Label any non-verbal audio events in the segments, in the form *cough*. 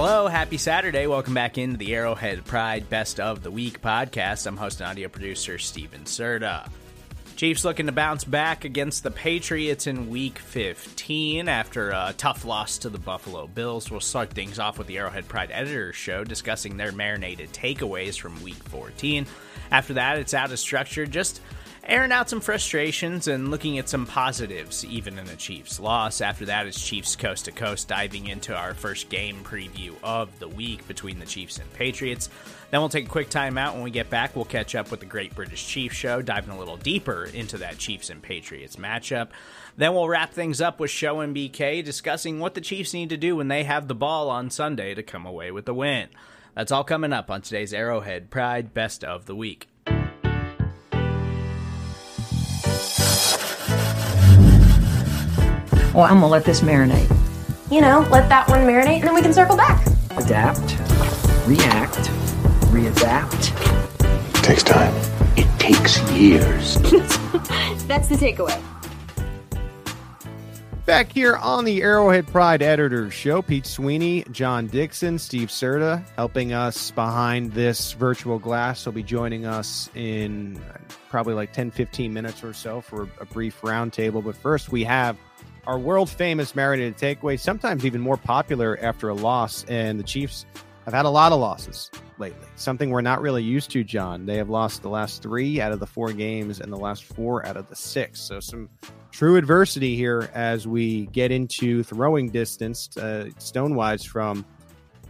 Hello, happy Saturday. Welcome back into the Arrowhead Pride Best of the Week podcast. I'm host and audio producer Steven Serta. Chiefs looking to bounce back against the Patriots in week 15 after a tough loss to the Buffalo Bills. We'll start things off with the Arrowhead Pride Editor Show discussing their marinated takeaways from week 14. After that, it's out of structure, just airing out some frustrations and looking at some positives, even in a Chiefs loss. After that is Chiefs Coast to Coast, diving into our first game preview of the week between the Chiefs and Patriots. Then we'll take a quick time out. When we get back, we'll catch up with the Great British Chiefs Show, diving a little deeper into that Chiefs and Patriots matchup. Then we'll wrap things up with Show and BK discussing what the Chiefs need to do when they have the ball on Sunday to come away with the win. That's all coming up on today's Arrowhead Pride Best of the Week. Well, I'm gonna let this marinate. You know, let that one marinate and then we can circle back. Adapt, react, readapt. It takes time. It takes years. *laughs* That's the takeaway. Back here on the Arrowhead Pride Editors Show, Pete Sweeney, John Dixon, Steve Serta helping us behind this virtual glass. He'll be joining us in probably like 10, 15 minutes or so for a brief roundtable. But first, we have our world famous marinated takeaway, sometimes even more popular after a loss. And the Chiefs have had a lot of losses lately, something we're not really used to, John. They have lost the last three out of the four games and the last four out of the six. So, some true adversity here as we get into throwing distance, uh, stonewise from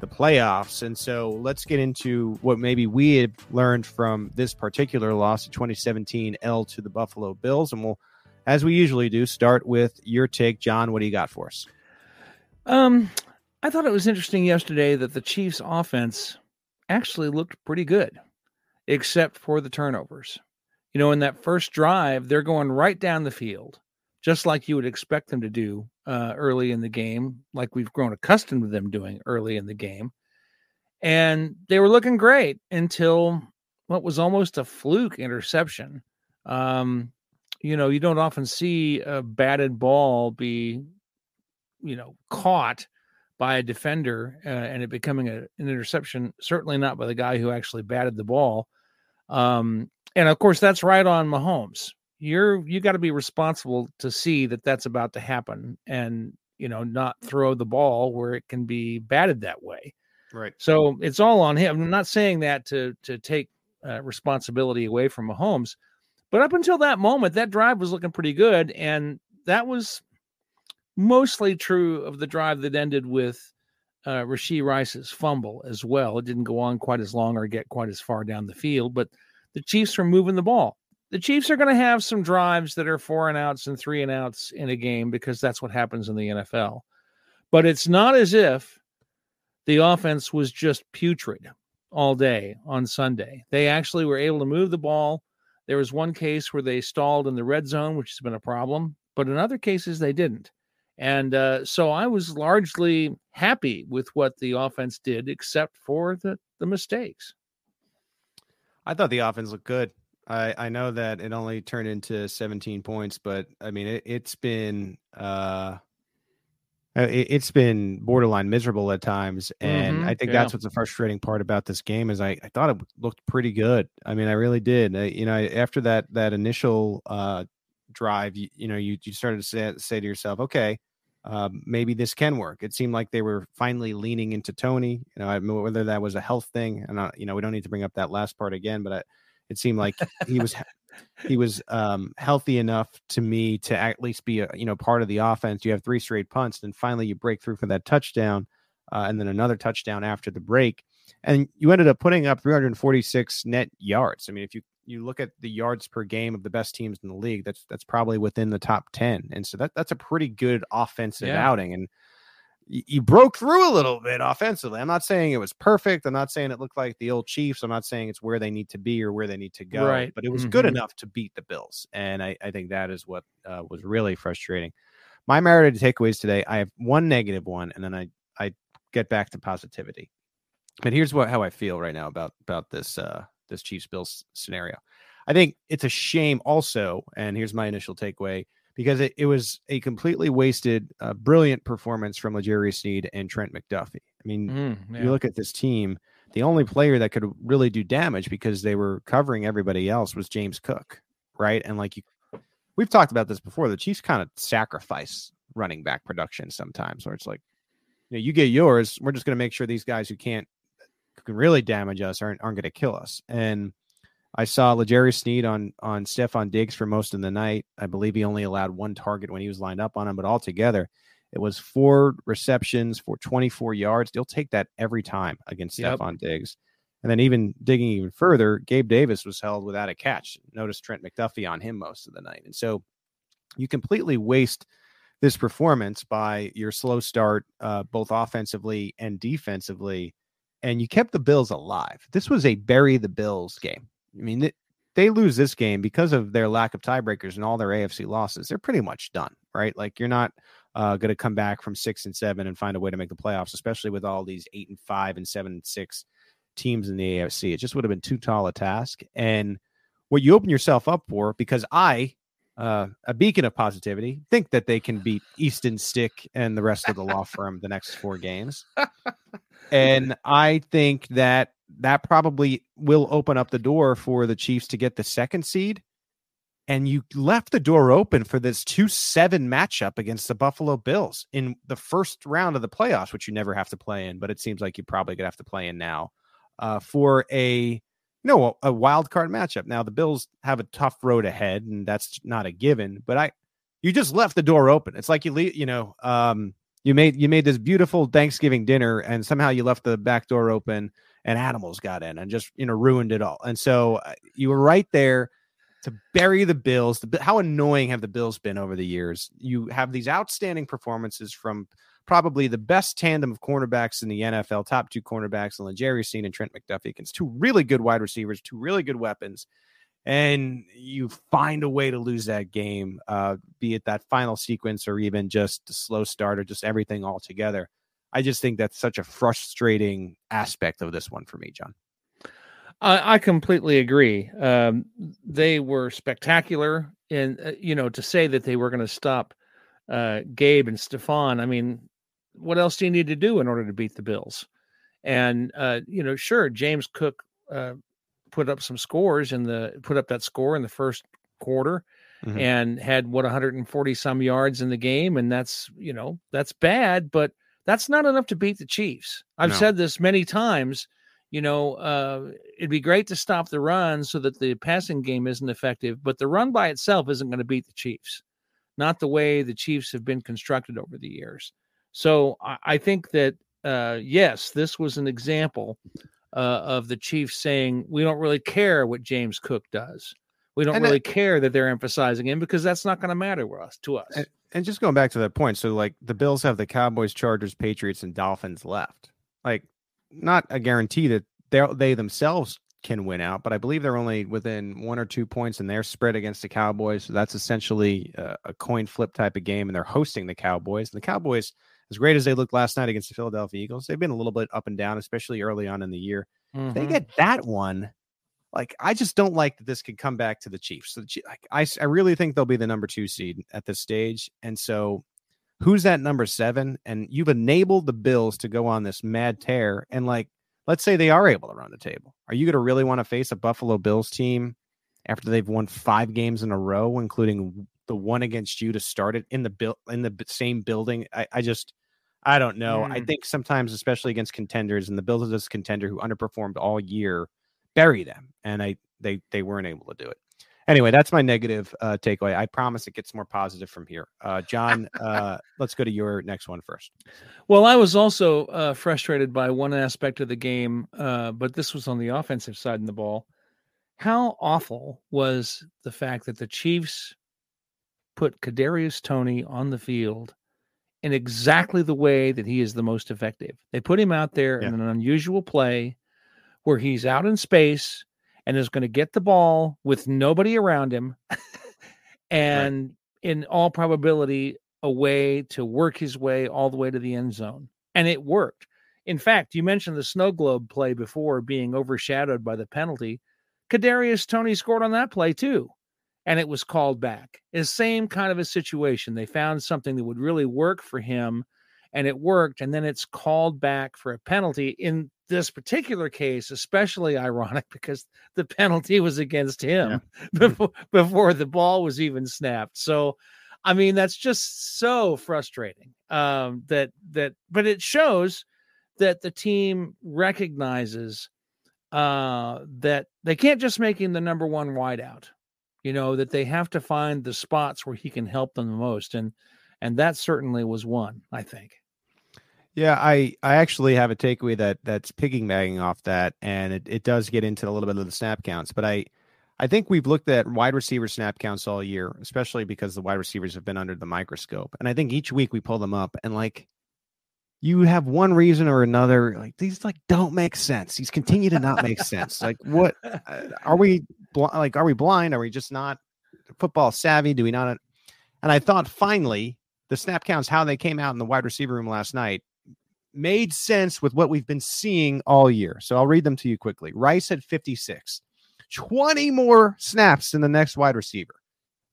the playoffs. And so let's get into what maybe we had learned from this particular loss, the 2017 L to the Buffalo Bills. And we'll as we usually do, start with your take. John, what do you got for us? Um, I thought it was interesting yesterday that the Chiefs' offense actually looked pretty good, except for the turnovers. You know, in that first drive, they're going right down the field, just like you would expect them to do uh, early in the game, like we've grown accustomed to them doing early in the game. And they were looking great until what was almost a fluke interception. Um, you know, you don't often see a batted ball be, you know, caught by a defender uh, and it becoming a, an interception. Certainly not by the guy who actually batted the ball. Um, and of course, that's right on Mahomes. You're you got to be responsible to see that that's about to happen, and you know, not throw the ball where it can be batted that way. Right. So it's all on him. I'm not saying that to to take uh, responsibility away from Mahomes, but up until that moment, that drive was looking pretty good. And that was mostly true of the drive that ended with uh, Rashee Rice's fumble as well. It didn't go on quite as long or get quite as far down the field, but the Chiefs were moving the ball. The Chiefs are going to have some drives that are four and outs and three and outs in a game because that's what happens in the NFL. But it's not as if the offense was just putrid all day on Sunday. They actually were able to move the ball there was one case where they stalled in the red zone, which has been a problem, but in other cases they didn't. And uh, so I was largely happy with what the offense did, except for the, the mistakes. I thought the offense looked good. I, I know that it only turned into 17 points, but I mean, it, has been, uh, Uh, it, it's been borderline miserable at times, and Mhm, I think yeah. that's what's the frustrating part about this game is I, I thought it looked pretty good. I mean, I really did. Uh, you know, after that that initial uh, drive, you, you know, you you started to say say to yourself, okay, um, maybe this can work. It seemed like they were finally leaning into Toney. You know, I know whether that was a health thing, and I, you know, we don't need to bring up that last part again, but I, it seemed like he was he was um, healthy enough to me to at least be a you know part of the offense. You have three straight punts, and finally you break through for that touchdown, uh, and then another touchdown after the break, and you ended up putting up 346 net yards. I mean, if you you look at the yards per game of the best teams in the league, that's that's probably within the top 10, and so that that's a pretty good offensive Yeah. outing, and you broke through a little bit offensively. I'm not saying it was perfect. I'm not saying it looked like the old Chiefs. I'm not saying it's where they need to be or where they need to go. Right. But it was good Mhm. enough to beat the Bills, and I, I think that is what uh, was really frustrating. My merited takeaways today. I have one negative one, and then I I get back to positivity. But here's what how I feel right now about about this uh, this Chiefs Bills scenario. I think it's a shame also, and here's my initial takeaway because it, it was a completely wasted, uh, brilliant performance from L'Jarius Sneed and Trent McDuffie. I mean, Mm, yeah. you look at this team, the only player that could really do damage because they were covering everybody else was James Cook, right? And like you, we've talked about this before. The Chiefs kind of sacrifice running back production sometimes, where it's like, you know, you get yours. We're just going to make sure these guys who can't, who can really damage us, aren't aren't going to kill us. And I saw L'Jarius Sneed on on Stefon Diggs for most of the night. I believe he only allowed one target when he was lined up on him, but altogether, it was four receptions for 24 yards. They'll take that every time against Yep. Stefon Diggs. And then even digging even further, Gabe Davis was held without a catch. Notice Trent McDuffie on him most of the night. And so you completely waste this performance by your slow start, uh, both offensively and defensively, and you kept the Bills alive. This was a bury the Bills game. I mean, they lose this game because of their lack of tiebreakers and all their AFC losses. They're pretty much done, right? Like you're not uh, going to come back from six and seven and find a way to make the playoffs, especially with all these eight and five and seven and six teams in the AFC. It just would have been too tall a task. And what you open yourself up for, because I, uh, a beacon of positivity, think that they can beat Easton Stick and the rest of the law firm the next four games. And *laughs* I think that that probably will open up the door for the Chiefs to get the second seed. And you left the door open for this 2 7 matchup against the Buffalo Bills in the first round of the playoffs, which you never have to play in, but it seems like you probably could have to play in now uh, for a no a wild card matchup. Now the Bills have a tough road ahead, and that's not a given. But I, you just left the door open. It's like you leave, you know, um, you made you made this beautiful Thanksgiving dinner, and somehow you left the back door open, and animals got in and just you know ruined it all. And so uh, you were right there to bury the Bills. The, how annoying have the Bills been over the years? You have these outstanding performances from probably the best tandem of cornerbacks in the NFL, top two cornerbacks, and Jerry Seen and Trent McDuffie against two really good wide receivers, two really good weapons. And you find a way to lose that game, uh, be it that final sequence or even just a slow start or just everything all together. I just think that's such a frustrating aspect of this one for me, John. I, I completely agree. Um, they were spectacular, and uh, you know, to say that they were going to stop uh, Gabe and Stefan, I mean, what else do you need to do in order to beat the Bills? And uh, you know, sure, James Cook uh, put up some scores in the put up that score in the first quarter, Mhm. and had what 140 some yards in the game, and that's you know that's bad, but that's not enough to beat the Chiefs. I've No. said this many times you know, uh, it'd be great to stop the run so that the passing game isn't effective, but the run by itself isn't going to beat the Chiefs, not the way the Chiefs have been constructed over the years. So I, I think that, uh, yes, this was an example uh, of the Chiefs saying, we don't really care what James Cook does. We don't And that- really care that they're emphasizing him because that's not going to matter to us. To us. And, and just going back to that point, so like the Bills have the Cowboys, Chargers, Patriots, and Dolphins left. Like, not a guarantee that they they themselves can win out, but I believe they're only within one or two points in their spread against the Cowboys. So that's essentially a, a coin flip type of game, and they're hosting the Cowboys. And the Cowboys, as great as they looked last night against the Philadelphia Eagles, they've been a little bit up and down, especially early on in the year. If They mm-hmm. get that one. Like I just don't like that this could come back to the Chiefs. So the like, I I really think they'll be the number two seed at this stage, and so who's that number seven? And you've enabled the Bills to go on this mad tear. And like, let's say they are able to run the table. Are you going to really want to face a Buffalo Bills team after they've won five games in a row, including the one against you to start it in the bill in the same building? I, I just, I don't know. Mm. I think sometimes, especially against contenders, and the Bills is this contender who underperformed all year, bury them, and I they they weren't able to do it anyway, that's my negative uh, takeaway. I promise it gets more positive from here. Uh, John, uh, *laughs* let's go to your next one first. Well, I was also uh, frustrated by one aspect of the game, uh, but this was on the offensive side in the ball. How awful was the fact that the Chiefs put Kadarius Toney on the field in exactly the way that he is the most effective? They put him out there yeah. in an unusual play where he's out in space and is going to get the ball with nobody around him *laughs* and right. in all probability a way to work his way all the way to the end zone and it worked in fact you mentioned the snow globe play before being overshadowed by the penalty kadarius Toney scored on that play too and it was called back. The same kind of a situation. They found something that would really work for him and it worked and then it's called back for a penalty in this particular case especially ironic *laughs* because the penalty was against him *laughs* yeah. before before the ball was even snapped. So i mean that's just so frustrating um that that but it shows that the team recognizes uh that they can't just make him the number one wideout you know that they have to find the spots where he can help them the most and and that certainly was one i think yeah, I I actually have a takeaway that that's pigging piggybacking off that, and it, it does get into a little bit of the snap counts. But I I think we've looked at wide receiver snap counts all year, especially because the wide receivers have been under the microscope. And I think each week we pull them up, and like you have one reason or another, like these like don't make sense. These continue to not make sense. Like what uh, are we like? Are we blind? Are we just not football savvy? Do we not? And I thought finally the snap counts, how they came out in the wide receiver room last night, made sense with what we've been seeing all year. So I'll read them to you quickly. Rice had 56, 20 more snaps than the next wide receiver.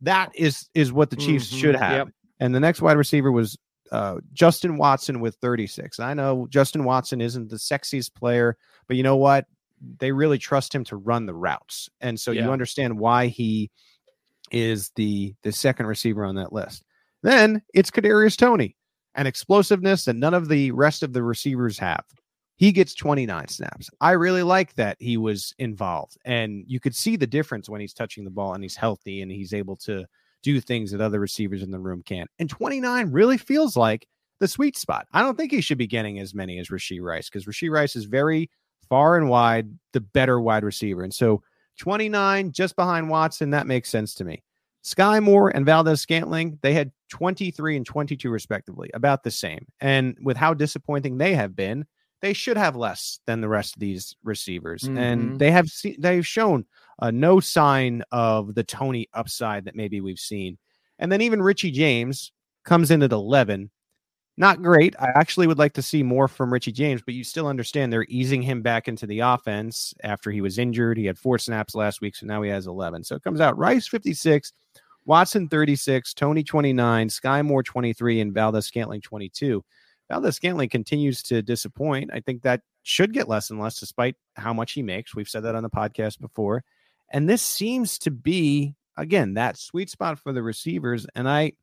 That is is what the Chiefs mm-hmm. should have. Yep. And the next wide receiver was uh, Justin Watson with 36. I know Justin Watson isn't the sexiest player, but you know what? They really trust him to run the routes. And so yeah. you understand why he is the the second receiver on that list. Then it's Kadarius Toney, an explosiveness that none of the rest of the receivers have. He gets 29 snaps. I really like that he was involved. And you could see the difference when he's touching the ball and he's healthy and he's able to do things that other receivers in the room can't. And 29 really feels like the sweet spot. I don't think he should be getting as many as Rashee Rice because Rashee Rice is very far and wide the better wide receiver. And so 29 just behind Watson, that makes sense to me. Skyy Moore and Valdes Scantling, they had 23 and 22 respectively, about the same. And with how disappointing they have been, they should have less than the rest of these receivers. Mm-hmm. And they have seen, they've shown uh, no sign of the Toney upside that maybe we've seen. And then even Richie James comes in at 11. Not great. I actually would like to see more from Richie James, but you still understand they're easing him back into the offense after he was injured. He had four snaps last week, so now he has 11. So it comes out Rice 56, Watson 36, Toney 29, Skyy Moore 23, and Valdes-Scantling 22. Valdes-Scantling continues to disappoint. I think that should get less and less despite how much he makes. We've said that on the podcast before. And this seems to be, again, that sweet spot for the receivers. And I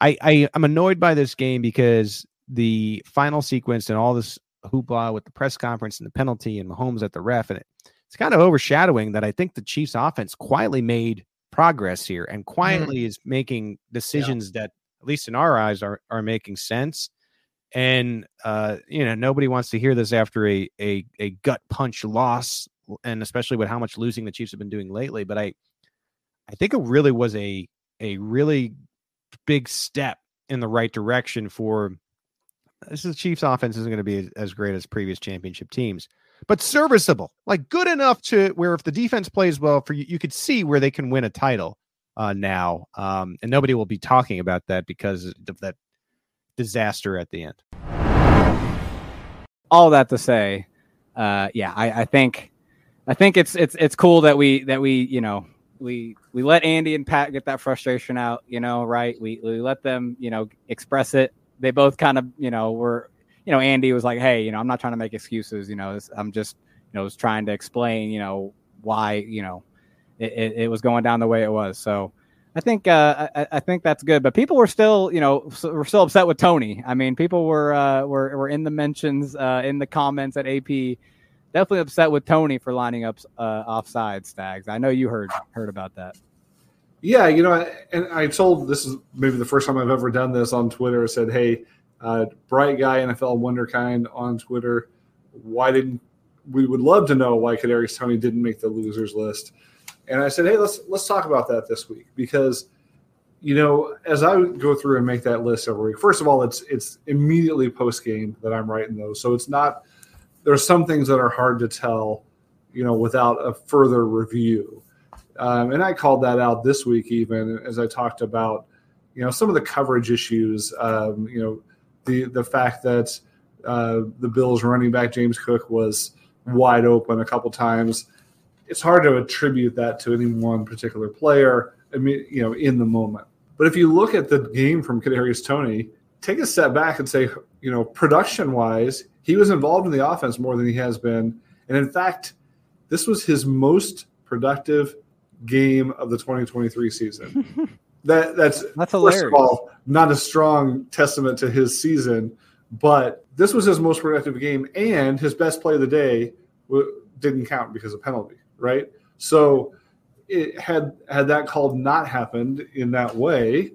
I, I I'm annoyed by this game because the final sequence and all this hoopla with the press conference and the penalty and Mahomes at the ref and it, it's kind of overshadowing that I think the Chiefs offense quietly made progress here and mm-hmm. quietly mm. is making decisions yeah. that at least in our eyes are are making sense and uh you know nobody wants to hear this after a a, a gut punch loss and especially with how much losing the chiefs have been doing lately but i i think it really was a a really big step in the right direction for this is the chiefs offense isn't going to be as great as previous championship teams but serviceable, like good enough to where if the defense plays well for you, you could see where they can win a title uh, now. Um, and nobody will be talking about that because of that disaster at the end. All that to say, uh, yeah, I, I think, I think it's it's it's cool that we that we you know we we let Andy and Pat get that frustration out, you know, right? We we let them, you know, express it. They both kind of, you know, were, you know, Andy was like, "Hey, you know, I'm not trying to make excuses, you know, I'm just, you know, was trying to explain, you know, why, you know, it, it, it was going down the way it was." So, I think uh, I, I, think that's good, but people were still, you know, were still upset with Toney. I mean, people were uh, were were in the mentions, uh, in the comments at AP, definitely upset with Toney for lining up uh, offside stags. I know you heard heard about that. Yeah, you know, and I told this is maybe the first time I've ever done this on Twitter. I said, "Hey, uh, bright guy NFL wonderkind on Twitter, why didn't we would love to know why Kadarius Toney didn't make the losers list?" And I said, hey, let's let's talk about that this week because you know, as I go through and make that list every week, first of all, it's it's immediately post game that I'm writing those. So it's not there's some things that are hard to tell, you know, without a further review. Um, and I called that out this week, even as I talked about, you know, some of the coverage issues. Um, you know, the the fact that uh, the Bills running back James Cook was wide open a couple times it's hard to attribute that to any one particular player. I mean, you know, in the moment. But if you look at the game from Kadarius Toney, take a step back and say, you know, production wise, he was involved in the offense more than he has been, and in fact, this was his most productive game of the 2023 season. *laughs* that that's that's hilarious. First of all, not a strong testament to his season, but this was his most productive game, and his best play of the day didn't count because of penalty right? So it had had that call not happened in that way,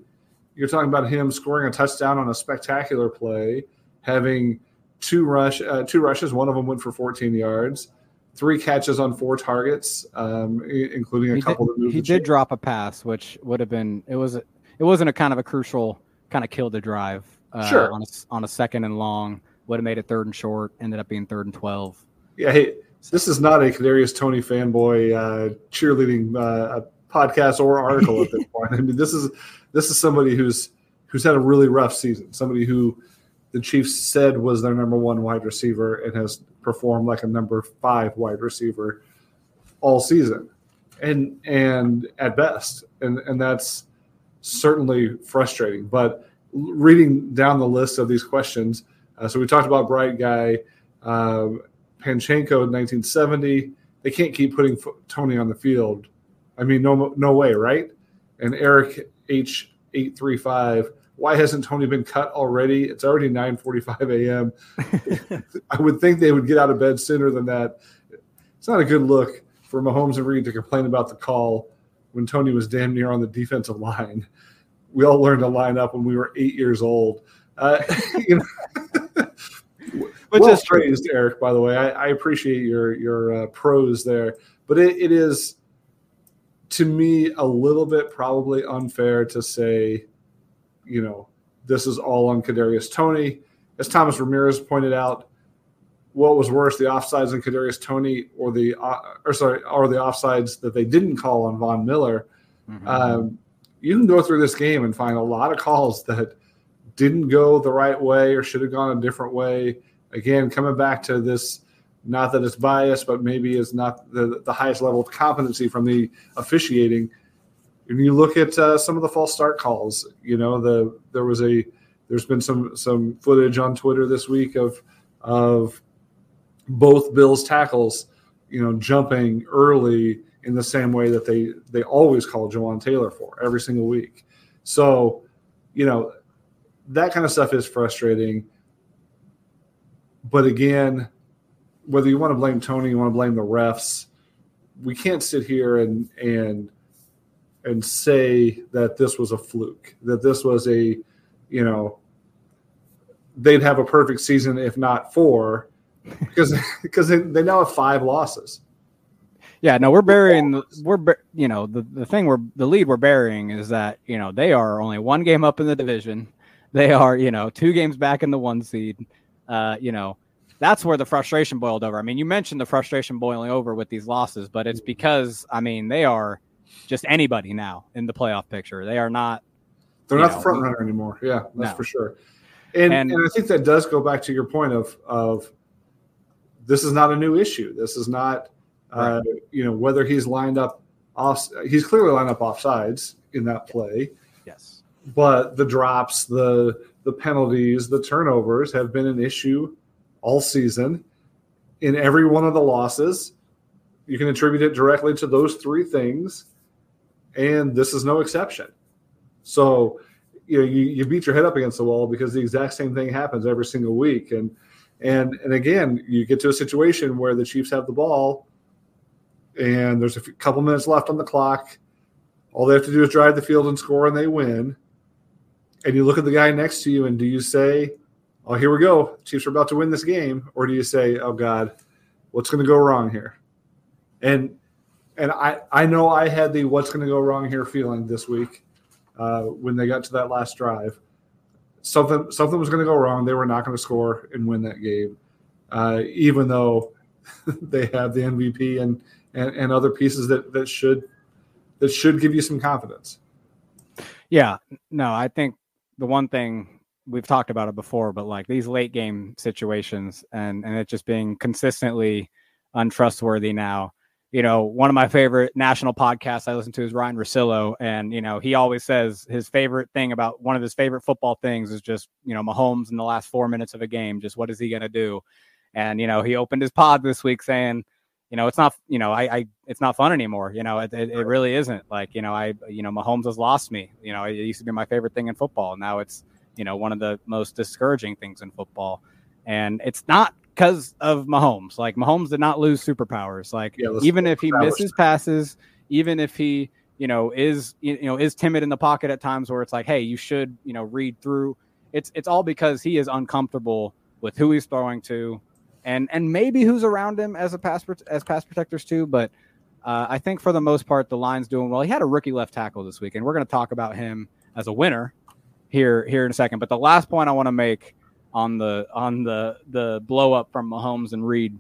you're talking about him scoring a touchdown on a spectacular play, having two rush uh, two rushes. One of them went for 14 yards, three catches on four targets, um, including a he couple. Did, he did drop a pass, which would have been it was it wasn't a kind of a crucial kind of kill the drive. Uh, sure. On a, on a second and long, would have made it third and short. Ended up being third and twelve. Yeah. Hey, this is not a Kadarius Toney fanboy uh, cheerleading uh, podcast or article at this *laughs* point. I mean, this is this is somebody who's who's had a really rough season. Somebody who the Chiefs said was their number one wide receiver and has performed like a number five wide receiver all season, and and at best, and and that's certainly frustrating. But reading down the list of these questions, uh, so we talked about bright guy. Uh, Panchenko in 1970. They can't keep putting Toney on the field. I mean, no, no way, right? And Eric H eight three five. Why hasn't Toney been cut already? It's already 9:45 a.m. *laughs* I would think they would get out of bed sooner than that. It's not a good look for Mahomes and Reid to complain about the call when Toney was damn near on the defensive line. We all learned to line up when we were eight years old. Uh, *laughs* you know, which well is praised, Eric. By the way, I, I appreciate your your uh, prose there, but it, it is to me a little bit probably unfair to say, you know, this is all on Kadarius Toney, As Thomas Ramirez pointed out, what was worse, the offsides on Kadarius Toney, or the uh, or sorry, or the offsides that they didn't call on Von Miller. Mm-hmm. Um, you can go through this game and find a lot of calls that didn't go the right way or should have gone a different way again, coming back to this, not that it's biased, but maybe it's not the, the highest level of competency from the officiating. When you look at uh, some of the false start calls, you know, the there was a there's been some some footage on Twitter this week of of both Bills tackles, you know, jumping early in the same way that they they always call Jawaan Taylor for every single week. So, you know, that kind of stuff is frustrating. But again, whether you want to blame Toney, you want to blame the refs, we can't sit here and and and say that this was a fluke, that this was a, you know, they'd have a perfect season if not four, *laughs* because because they, they now have five losses. Yeah, no, we're burying. the We're you know the the thing we're the lead we're burying is that you know they are only one game up in the division. They are you know two games back in the one seed uh, you know, that's where the frustration boiled over. I mean, you mentioned the frustration boiling over with these losses, but it's because I mean they are just anybody now in the playoff picture. They are not. They're not know, the front runner anymore. Yeah, that's no. for sure. And, and, and I think that does go back to your point of of this is not a new issue. This is not uh, you know whether he's lined up off. He's clearly lined up off sides in that play, Yes. but the drops, the the penalties, the turnovers have been an issue all season. In every one of the losses, you can attribute it directly to those three things, and this is no exception. So, you know, you, you beat your head up against the wall because the exact same thing happens every single week, and and and again, you get to a situation where the Chiefs have the ball, and there's a couple minutes left on the clock. All they have to do is drive the field and score, and they win. And you look at the guy next to you, and do you say, "Oh, here we go, Chiefs are about to win this game," or do you say, "Oh God, what's going to go wrong here?" And and I I know I had the "what's going to go wrong here" feeling this week uh, when they got to that last drive. Something something was going to go wrong. They were not going to score and win that game, uh, even though *laughs* they have the MVP and, and and other pieces that that should that should give you some confidence. Yeah, no, I think the one thing we've talked about it before, but like these late game situations and and it just being consistently untrustworthy now. You know, one of my favorite national podcasts I listen to is Ryan Russillo, and you know he always says his favorite thing about one of his favorite football things is just you know Mahomes in the last four minutes of a game. Just what is he going to do? And you know he opened his pod this week saying, you know, it's not, you know, I, I, it's not fun anymore. You know, it, it, it really isn't. Like, you know, I, you know, Mahomes has lost me. You know, it used to be my favorite thing in football. Now it's, you know, one of the most discouraging things in football. And it's not because of Mahomes. Like, Mahomes did not lose superpowers. Like, Yeah, even if he misses passes, even if he, you know, is, you know, is timid in the pocket at times where it's like, hey, you should, you know, read through. It's, it's all because he is uncomfortable with who he's throwing to, and and maybe who's around him as a pass as pass protectors too. But uh, I think for the most part, the line's doing well. He had a rookie left tackle this week, and we're going to talk about him as a winner here here in a second. But the last point I want to make on the on the the blow up from Mahomes and Reid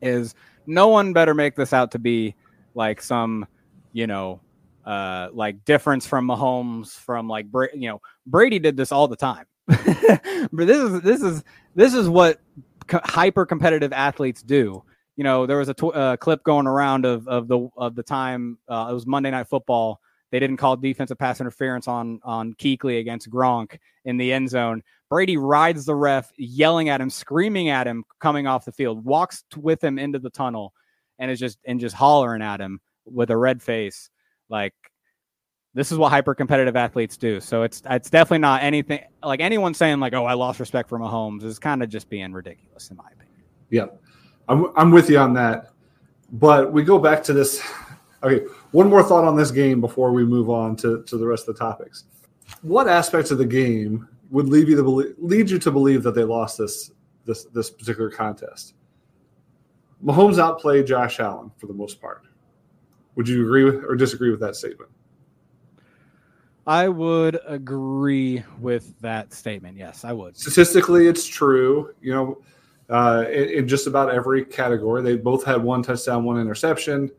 is no one better make this out to be like some you know uh like difference from Mahomes from like you know Brady did this all the time. *laughs* but this is this is this is what co- hyper competitive athletes do. You know, there was a tw- uh, clip going around of of the of the time uh, it was Monday Night Football. They didn't call defensive pass interference on on Kuechly against Gronk in the end zone. Brady rides the ref, yelling at him, screaming at him, coming off the field, walks with him into the tunnel, and is just and just hollering at him with a red face, like this is what hyper competitive athletes do. So it's it's definitely not anything like anyone saying like, oh, I lost respect for Mahomes is kind of just being ridiculous in my opinion. Yeah, I'm I'm with you on that. But we go back to this. Okay, one more thought on this game before we move on to, to the rest of the topics. What aspects of the game would lead you to believe, lead you to believe that they lost this this this particular contest? Mahomes outplayed Josh Allen for the most part. Would you agree with or disagree with that statement? I would agree with that statement. Yes, I would. Statistically, it's true. You know, uh, in, in just about every category, they both had one touchdown, one interception.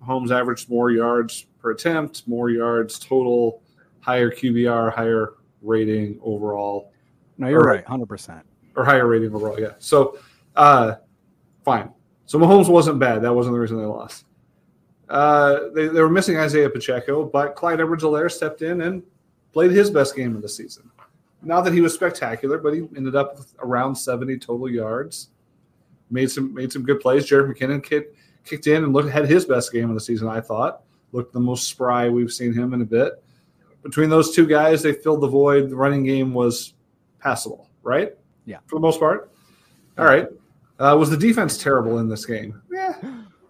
Holmes averaged more yards per attempt, more yards total, higher QBR, higher rating overall, No, you're Or- right, hundred percent. or higher rating overall. Yeah. So, uh, fine. So Mahomes wasn't bad. That wasn't the reason they lost. Uh, they, they were missing Isaiah Pacheco, but Clyde Edwards-Helaire stepped in and played his best game of the season. Not that he was spectacular, but he ended up with around 70 total yards. Made some made some good plays. Jerick McKinnon kicked kicked in and looked had his best game of the season. I thought looked the most spry we've seen him in a bit. Between those two guys, they filled the void. The running game was passable, right? Yeah. for the most part. All right. Uh, was the defense terrible in this game? Yeah,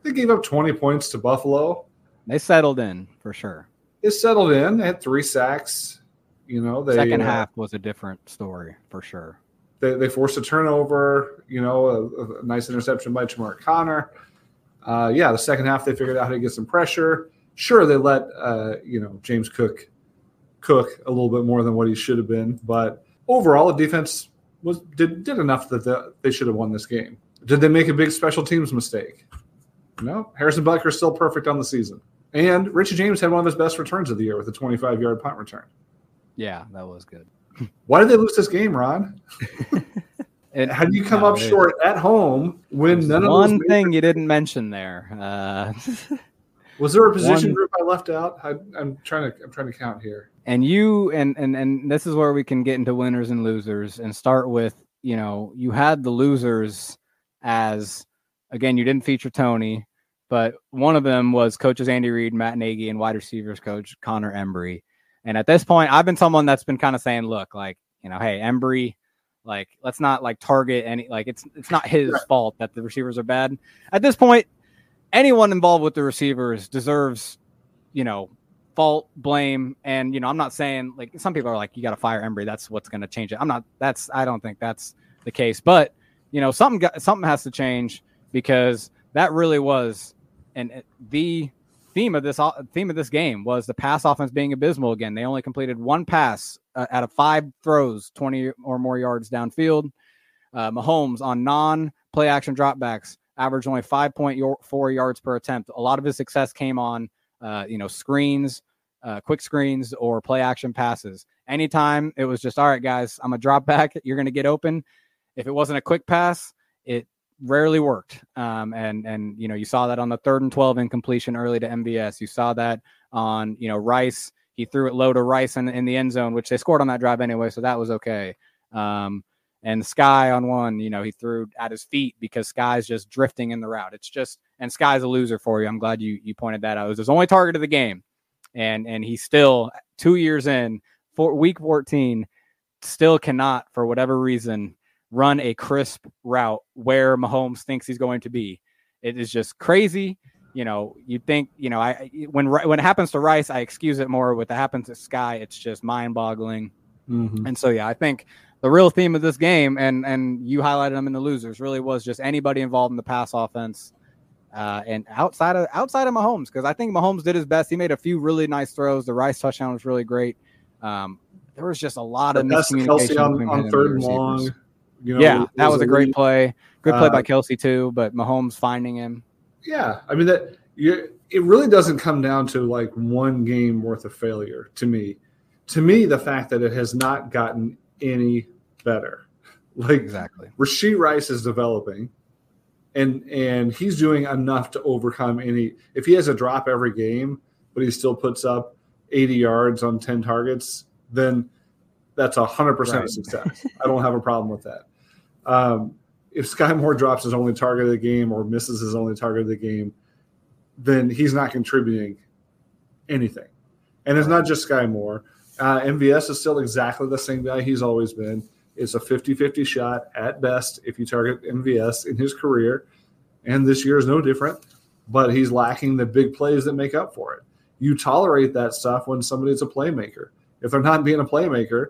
they gave up 20 points to Buffalo. They settled in for sure. They settled in. They had three sacks. You know, they Second uh, half was a different story for sure. they, they forced a turnover. You know, a, a nice interception by Jamar Connor. Uh, yeah, the second half they figured out how to get some pressure. Sure, they let uh, you know James Cook cook a little bit more than what he should have been, but overall, the defense was did did enough that the, they should have won this game. Did they make a big special teams mistake? No. Harrison Butker is still perfect on the season, and Richie James had one of his best returns of the year with a 25 yard punt return. Yeah, that was good. Why did they lose this game, Ron? *laughs* It, How do you come no, up short at home when there's none of one major- thing you didn't mention there. Uh, *laughs* Was there a position One- group I left out? I, I'm trying to I'm trying to count here. and you and and and this is where we can get into winners and losers and start with you know you had the losers as again you didn't feature toney but one of them was coaches andy reid matt nagy and wide receivers coach connor embree and at this point i've been someone that's been kind of saying look like you know hey embree like let's not like target any like it's it's not his Right. fault that the receivers are bad at this point anyone involved with the receivers deserves you know fault, blame, and you know, I'm not saying like some people are like, you got to fire Embree. That's what's going to change it. I'm not. That's I don't think that's the case. But you know, something got, something has to change because that really was, and the theme of this theme of this game was the pass offense being abysmal again. They only completed one pass uh, out of five throws, 20 or more yards downfield. Uh, Mahomes on non play action dropbacks averaged only 5.4 yards per attempt. A lot of his success came on, uh, you know, screens, uh, quick screens, or play action passes. Anytime it was just, all right, guys, I'm a drop back. You're going to get open. If it wasn't a quick pass, it rarely worked. Um, and and you know, you saw that on the third and 12 incompletion early to MVS. You saw that on you know Rice. He threw it low to Rice in, in the end zone, which they scored on that drive anyway, so that was okay. Um, and Skyy on one, you know, he threw at his feet because Skyy's just drifting in the route. It's just and Skyy's a loser for you. I'm glad you you pointed that out. It was his only target of the game, and and he's still two years in for week 14, still cannot for whatever reason run a crisp route where Mahomes thinks he's going to be. It is just crazy. You know, you think you know I when when it happens to Rice, I excuse it more. With it happens to Skyy, it's just mind boggling. And so, yeah, I think the real theme of this game, and and you highlighted them in the losers, really was just anybody involved in the pass offense, uh, and outside of outside of Mahomes, because I think Mahomes did his best. He made a few really nice throws. The Rice touchdown was really great. Um, there was just a lot of miscommunication Kelsey on, on third and long. You know, yeah, that was a great lead. play. Good play Uh, by Kelsey too, but Mahomes finding him. Yeah, I mean that you it really doesn't come down to like one game worth of failure to me. To me, the fact that it has not gotten any better. *laughs* Like Exactly. Rashee Rice is developing, and and he's doing enough to overcome any. If he has a drop every game, but he still puts up 80 yards on 10 targets, then that's a hundred percent success. I don't have a problem with that. Um, if Skyy Moore drops his only target of the game or misses his only target of the game, then he's not contributing anything. And it's not just Skyy Moore. Uh, MVS is still exactly the same guy he's always been. It's a 50 50 shot at best if you target MVS in his career. And this year is no different, but he's lacking the big plays that make up for it. You tolerate that stuff when somebody's a playmaker. If they're not being a playmaker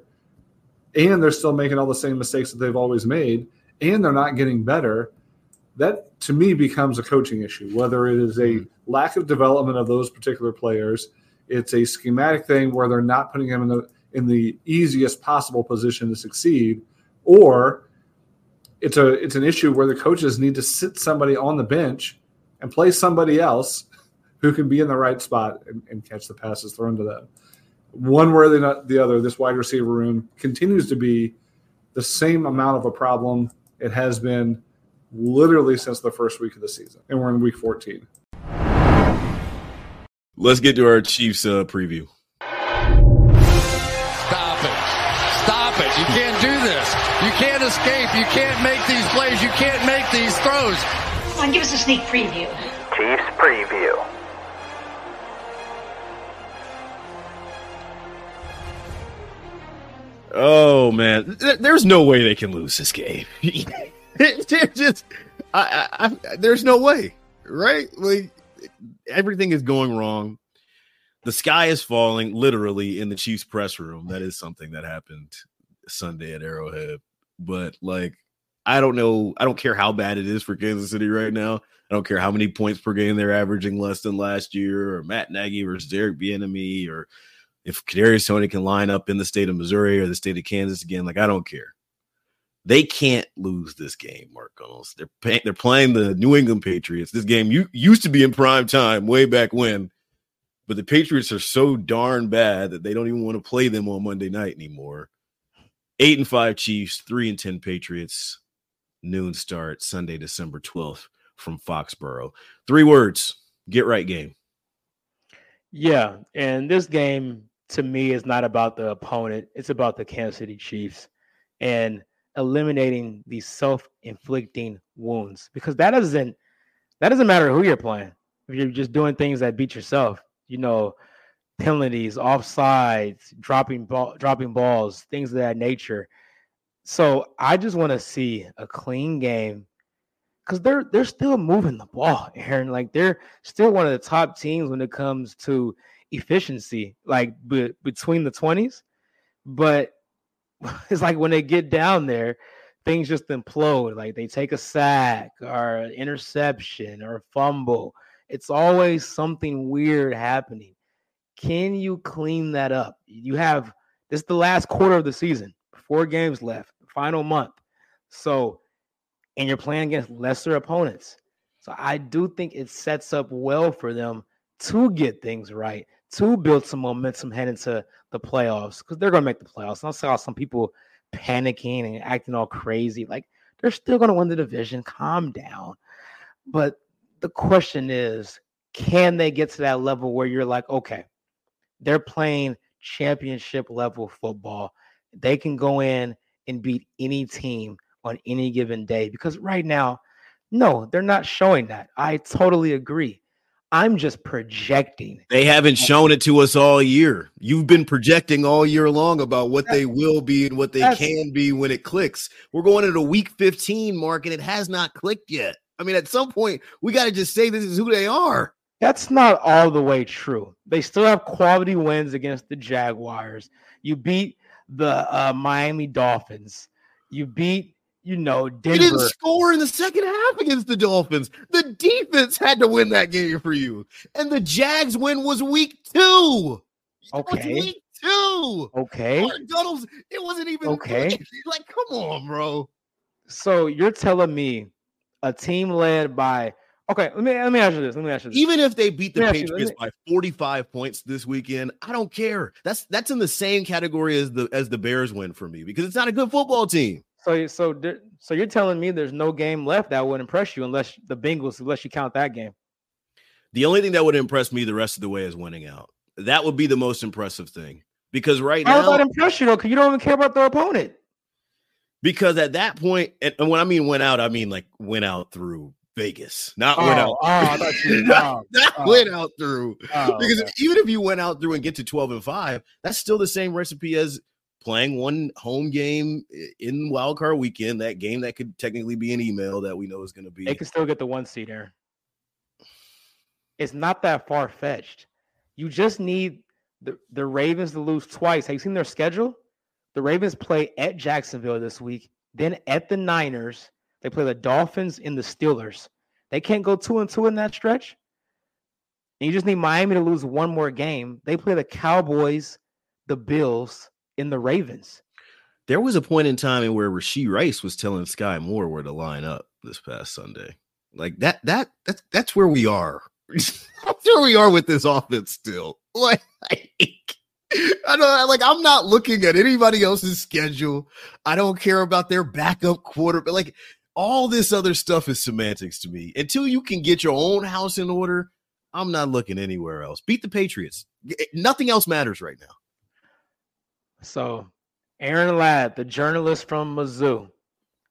and they're still making all the same mistakes that they've always made and they're not getting better, that to me becomes a coaching issue, whether it is a hmm. lack of development of those particular players, it's a schematic thing where they're not putting them in the in the easiest possible position to succeed, or it's a it's an issue where the coaches need to sit somebody on the bench and play somebody else who can be in the right spot and, and catch the passes thrown to them. One way or the the other, this wide receiver room continues to be the same amount of a problem it has been literally since the first week of the season, and we're in week 14. Let's get to our Chiefs uh, preview. Stop it. Stop it. You can't do this. You can't escape. You can't make these plays. You can't make these throws. Come on, give us a sneak preview. Chiefs preview. Oh man, there's no way they can lose this game. *laughs* Just, I, I, I, there's no way, right? Like everything is going wrong. The sky is falling, literally, in the Chiefs press room. That is something that happened Sunday at Arrowhead. But like, I don't know. I don't care how bad it is for Kansas City right now. I don't care how many points per game they're averaging less than last year, or Matt Nagy versus Derek Bieniemy, or if Kadarius Toney can line up in the state of Missouri or the state of Kansas again, like I don't care. They can't lose this game, Mark Gunnels. They're pay- they're playing the New England Patriots. This game you used to be in prime time way back when, but the Patriots are so darn bad that they don't even want to play them on Monday night anymore. Eight and five Chiefs, three and ten Patriots. Noon start Sunday, December twelfth from Foxborough. Three words: get right game. Yeah, and this game to me is not about the opponent; it's about the Kansas City Chiefs and eliminating these self-inflicting wounds because that doesn't that doesn't matter who you're playing. If you're just doing things that beat yourself, you know, penalties, offsides, dropping ball, dropping balls, things of that nature. So I just want to see a clean game because they're they're still moving the ball, Aaron. Like they're still one of the top teams when it comes to efficiency, like be, between the twenties. But *laughs* it's like when they get down there, things just implode. Like they take a sack or interception or fumble. It's always something weird happening. Can you clean that up? You have this is the last quarter of the season, four games left, final month. So, and you're playing against lesser opponents. So I do think it sets up well for them to get things right, to build some momentum heading to the playoffs, because they're gonna make the playoffs. And I saw some people panicking and acting all crazy. Like they're still gonna win the division. Calm down. But the question is, can they get to that level where you're like, okay, they're playing championship level football. They can go in and beat any team on any given day because right now, no, they're not showing that. I totally agree. I'm just projecting. They haven't shown it to us all year. You've been projecting all year long about what they will be and what they can be when it clicks. We're going into week 15 mark and it has not clicked yet. I mean, at some point, we got to just say this is who they are. That's not all the way true. They still have quality wins against the Jaguars. You beat the uh, Miami Dolphins. You beat, you know, Denver. You didn't score in the second half against the Dolphins. The defense had to win that game for you. And the Jags win was week two. Okay. week two. Okay. Duddles, it wasn't even okay. Like, come on, bro. So you're telling me a team led by Okay, let me let me ask you this. Let me ask you this. Even if they beat the Let me Patriots by 45 points this weekend, I don't care. That's that's in the same category as the as the Bears win for me because it's not a good football team. So so there- so you're telling me there's no game left that would impress you unless the Bengals, unless you count that game. The only thing that would impress me the rest of the way is winning out. That would be the most impressive thing because right How now that impress you though? Because you don't even care about their opponent. because at that point, and, and when I mean went out, I mean like went out through Vegas, not went Oh, out. oh, you- *laughs* not, oh, not oh. went out through. Oh, because okay. even if you went out through and get to 12 and 5, that's still the same recipe as playing one home game in wild card weekend. That game that could technically be an email that we know is going to be. They can still get the one seed there. It's not that far fetched. You just need the, the Ravens to lose twice. Have you seen their schedule? The Ravens play at Jacksonville this week, then at the Niners. They play the Dolphins and the Steelers. They can't go two and two in that stretch. And you just need Miami to lose one more game. They play the Cowboys, the Bills, and the Ravens. There was a point in time in where Rashee Rice was telling Skyy Moore where to line up this past Sunday. Like that, that, that's that's where we are. *laughs* that's where we are with this offense still. *laughs* Like, I don't like I'm not looking at anybody else's schedule. I don't care about their backup quarter, but like all this other stuff is semantics to me. Until you can get your own house in order, I'm not looking anywhere else. Beat the Patriots. Nothing else matters right now. So, Aaron Ladd, the journalist from Mizzou,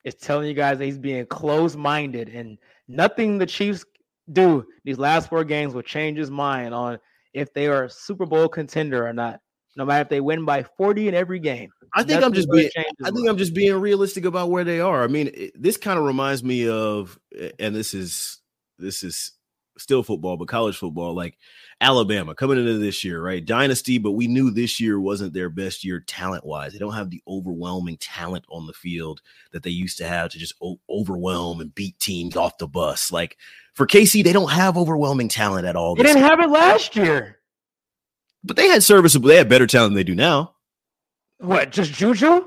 is telling you guys that he's being closed-minded and nothing the Chiefs do these last four games will change his mind on if they are a Super Bowl contender or not. No matter if they win by 40 in every game. I think I'm just being. I think I'm just being realistic about where they are. I mean, it- this kind of reminds me of, and this is this is still football, but college football, like Alabama coming into this year, right? Dynasty, but we knew this year wasn't their best year talent wise. They don't have the overwhelming talent on the field that they used to have to just o- overwhelm and beat teams off the bus. Like for KC, they don't have overwhelming talent at all. They didn't have it last year. but they had serviceable. They had better talent than they do now. What, just Juju?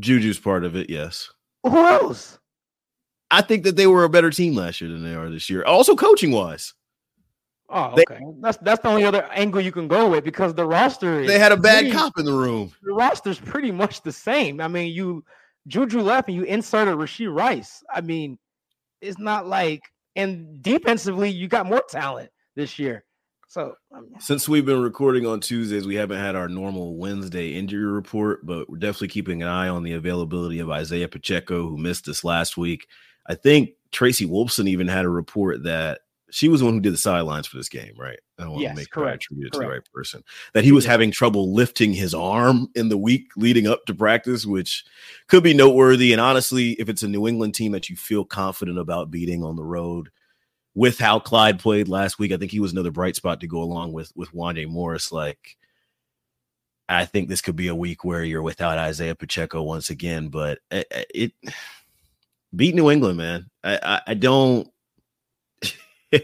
Juju's part of it, yes. Who else? I think that they were a better team last year than they are this year. Also, coaching wise, Oh, They- okay. that's that's the only other angle you can go with because the roster is they had a bad pretty- cop in the room. the roster's pretty much the same. I mean, you Juju left and you inserted Rashee Rice. I mean, it's not like and defensively you got more talent this year. So um, Since we've been recording on Tuesdays, we haven't had our normal Wednesday injury report, but we're definitely keeping an eye on the availability of Isaiah Pacheco, who missed this last week. I think Tracy Wolfson even had a report that she was the one who did the sidelines for this game, right? I don't want Yes, to make correct, correct, attribute to the right person. That he was having trouble lifting his arm in the week leading up to practice, which could be noteworthy. And honestly, if it's a New England team that you feel confident about beating on the road, with how Clyde played last week, I think he was another bright spot to go along with with Wande Morris. Like, I think this could be a week where you're without Isaiah Pacheco once again. But eh, eh, it, it beat New England, man. I, I, I don't. *laughs*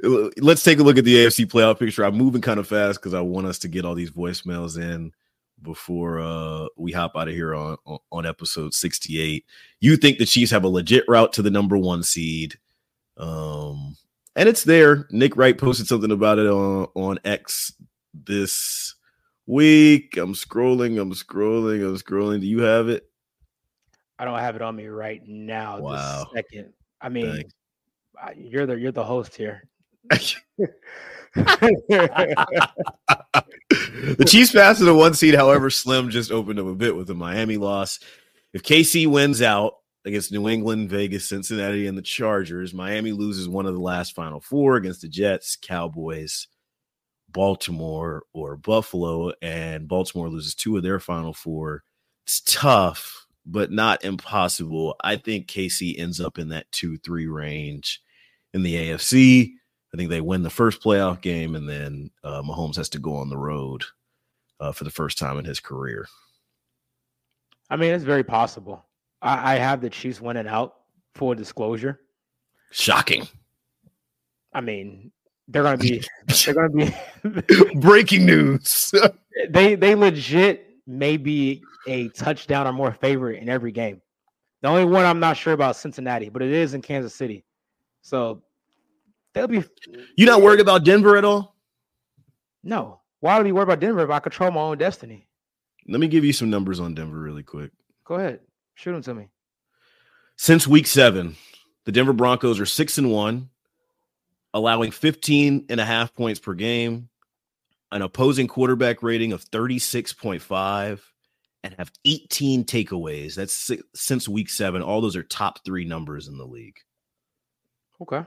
Let's take a look at the AFC playoff picture. I'm moving kind of fast because I want us to get all these voicemails in before uh we hop out of here on, on episode 68. You think the Chiefs have a legit route to the number one seed? Um, and it's there. Nick Wright posted something about it on on X this week. I'm scrolling. I'm scrolling. I'm scrolling. Do you have it? I don't have it on me right now. Wow. This second. I mean, uh, you're the you're the host here. *laughs* the *laughs* Chiefs pass to the one seed, however, Slim just opened up a bit with the Miami loss. If KC wins out against New England, Vegas, Cincinnati, and the Chargers, Miami loses one of the last final four against the Jets, Cowboys, Baltimore, or Buffalo, and Baltimore loses two of their final four. It's tough, but not impossible. I think KC ends up in that 2 3 range in the AFC. I think they win the first playoff game, and then uh, Mahomes has to go on the road uh, for the first time in his career. I mean, it's very possible. I, I have the Chiefs winning out. Full disclosure. Shocking. I mean, they're gonna be *laughs* they're gonna be breaking news. *laughs* they they legit may be a touchdown or more favorite in every game. The only one I'm not sure about is Cincinnati, but it is in Kansas City. So they'll be You not worried about Denver at all? no. Why would I be worried about Denver if I control my own destiny? Let me give you some numbers on Denver really quick. Go ahead. Shoot them to me. Since week seven, the Denver Broncos are six and one, allowing 15 and a half points per game, an opposing quarterback rating of 36.5, and have 18 takeaways. That's si- since week seven. All those are top three numbers in the league. Okay.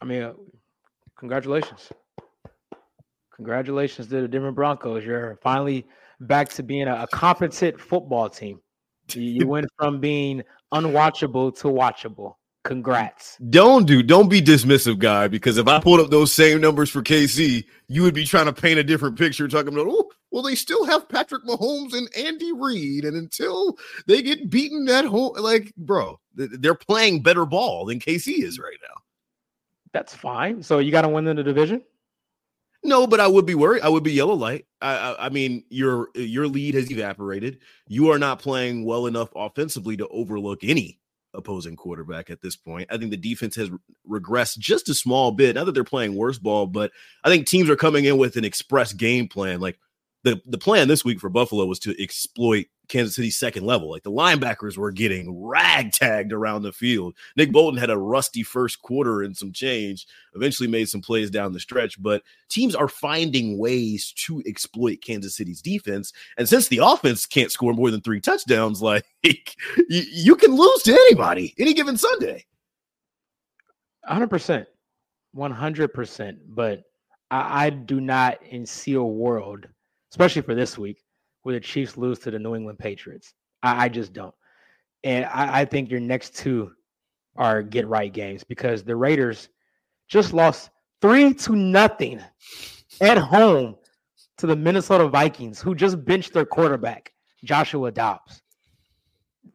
I mean, uh, congratulations. Congratulations to the Denver Broncos. You're finally back to being a, a competent football team. You, you went from being unwatchable to watchable. Congrats. Don't do, don't be dismissive, guy. Because if I pulled up those same numbers for KC, you would be trying to paint a different picture, talking about, oh, well, they still have Patrick Mahomes and Andy Reid, and until they get beaten at home, like, bro, they're playing better ball than KC is right now. That's fine. So you got to win in the division. No, but I would be worried. I would be yellow light. I, I, I mean, your your lead has evaporated. You are not playing well enough offensively to overlook any opposing quarterback at this point. I think the defense has regressed just a small bit. Not that they're playing worse ball, but I think teams are coming in with an express game plan. Like the the plan this week for Buffalo was to exploit Kansas City's second level. Like the linebackers were getting ragtagged around the field. Nick Bolton had a rusty first quarter and some change. Eventually made some plays down the stretch, but teams are finding ways to exploit Kansas City's defense. And since the offense can't score more than three touchdowns, *laughs* like you, you can lose to anybody any given Sunday. 100%. 100%. But I, I do not see a world, especially for this week, where the Chiefs lose to the New England Patriots. I, I just don't. And I, I think your next two are get right games because the Raiders just lost three to nothing at home to the Minnesota Vikings, who just benched their quarterback, Joshua Dobbs.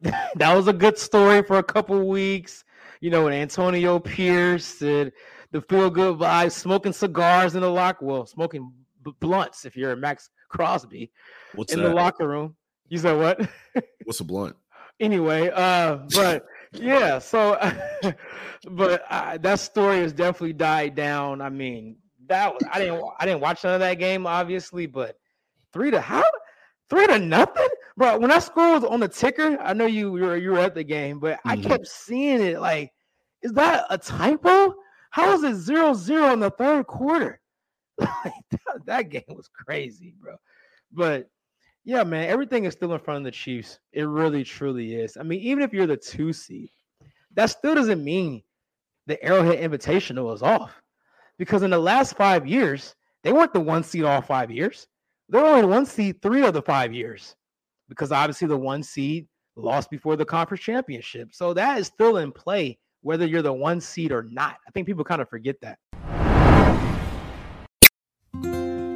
*laughs* that was a good story for a couple weeks. You know, when Antonio Pierce and the feel good vibes, smoking cigars in the locker, well, smoking b- blunts if you're a Maxx Crosby What's in that? the locker room. You said what? *laughs* What's a blunt? anyway, uh, but yeah, so *laughs* but uh, that story has definitely died down. I mean, that was I didn't I didn't watch none of that game, obviously, but three to how three to nothing, bro. When I scrolled on the ticker, I know you you were you were at the game, but I Mhm. kept seeing it like, is that a typo? How is it zero zero in the third quarter? *laughs* That, that game was crazy, bro. But yeah, man, everything is still in front of the Chiefs. It really, truly is. I mean, even if you're the two seed, that still doesn't mean the Arrowhead Invitational is off. Because in the last five years, they weren't the one seed all five years. They were only one seed three of the five years. Because obviously the one seed lost before the conference championship. So that is still in play, whether you're the one seed or not. I think people kind of forget that.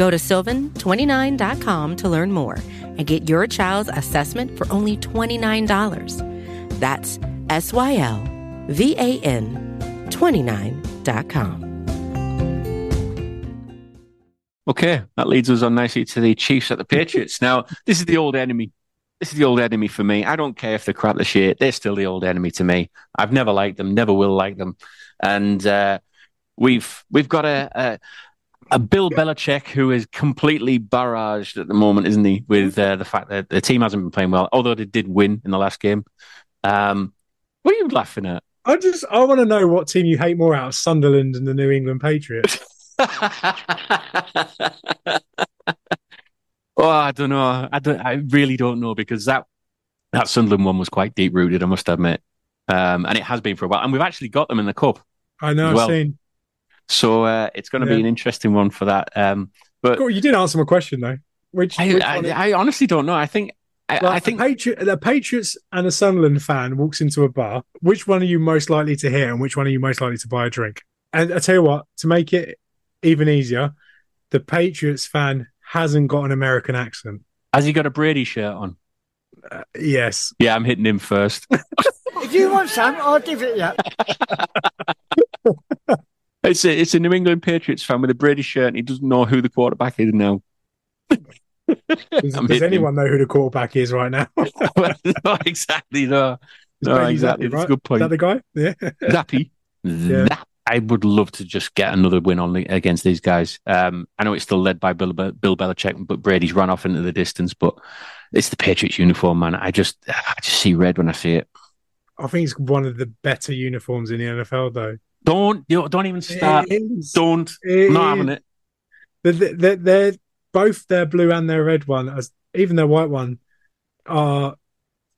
Go to sylvan29.com to learn more and get your child's assessment for only $29. That's S Y L V A N 29.com. Okay, that leads us on nicely to the Chiefs at the Patriots. now, this is the old enemy. This is the old enemy for me. I don't care if they're crap the shit. They're still the old enemy to me. I've never liked them, never will like them. And uh, we've we've got a, a a Bill Belichick who is completely barraged at the moment, isn't he? With uh, the fact that the team hasn't been playing well, although they did win in the last game. Um, what are you laughing at? I just I want to know what team you hate more out of Sunderland and the New England Patriots. *laughs* oh, I don't know. I don't. I really don't know because that that Sunderland one was quite deep rooted. I must admit, um, and it has been for a while. And we've actually got them in the cup. I know. Well. I've seen. So uh, it's going to yeah. be an interesting one for that. Um, but cool, you did answer my question though. Which, I, which I, I, honestly don't know. I think I, like I think the, Patri- the Patriots and a Sunderland fan walks into a bar. Which one are you most likely to hear, and which one are you most likely to buy a drink? And I tell you what, to make it even easier, the Patriots fan hasn't got an American accent. Has he got a Brady shirt on? Uh, yes. Yeah, I'm hitting him first. *laughs* if you want some, I'll give it you. *laughs* It's a, it's a New England Patriots fan with a Brady shirt, and he doesn't know who the quarterback is now. *laughs* does, does anyone know who the quarterback is right now? *laughs* no, exactly. No, no exactly. That's right? a good point. Is that the guy? Yeah. *laughs* Zappe. Yeah. I would love to just get another win on against these guys. Um, I know it's still led by Bill, Bill Belichick, but Brady's run off into the distance. But it's the Patriots uniform, man. I just I just see red when I see it. I think it's one of the better uniforms in the NFL, though. Don't you know, don't even start. Don't. It not having it. They're, they're, they're, both their blue and their red one, as even their white one, are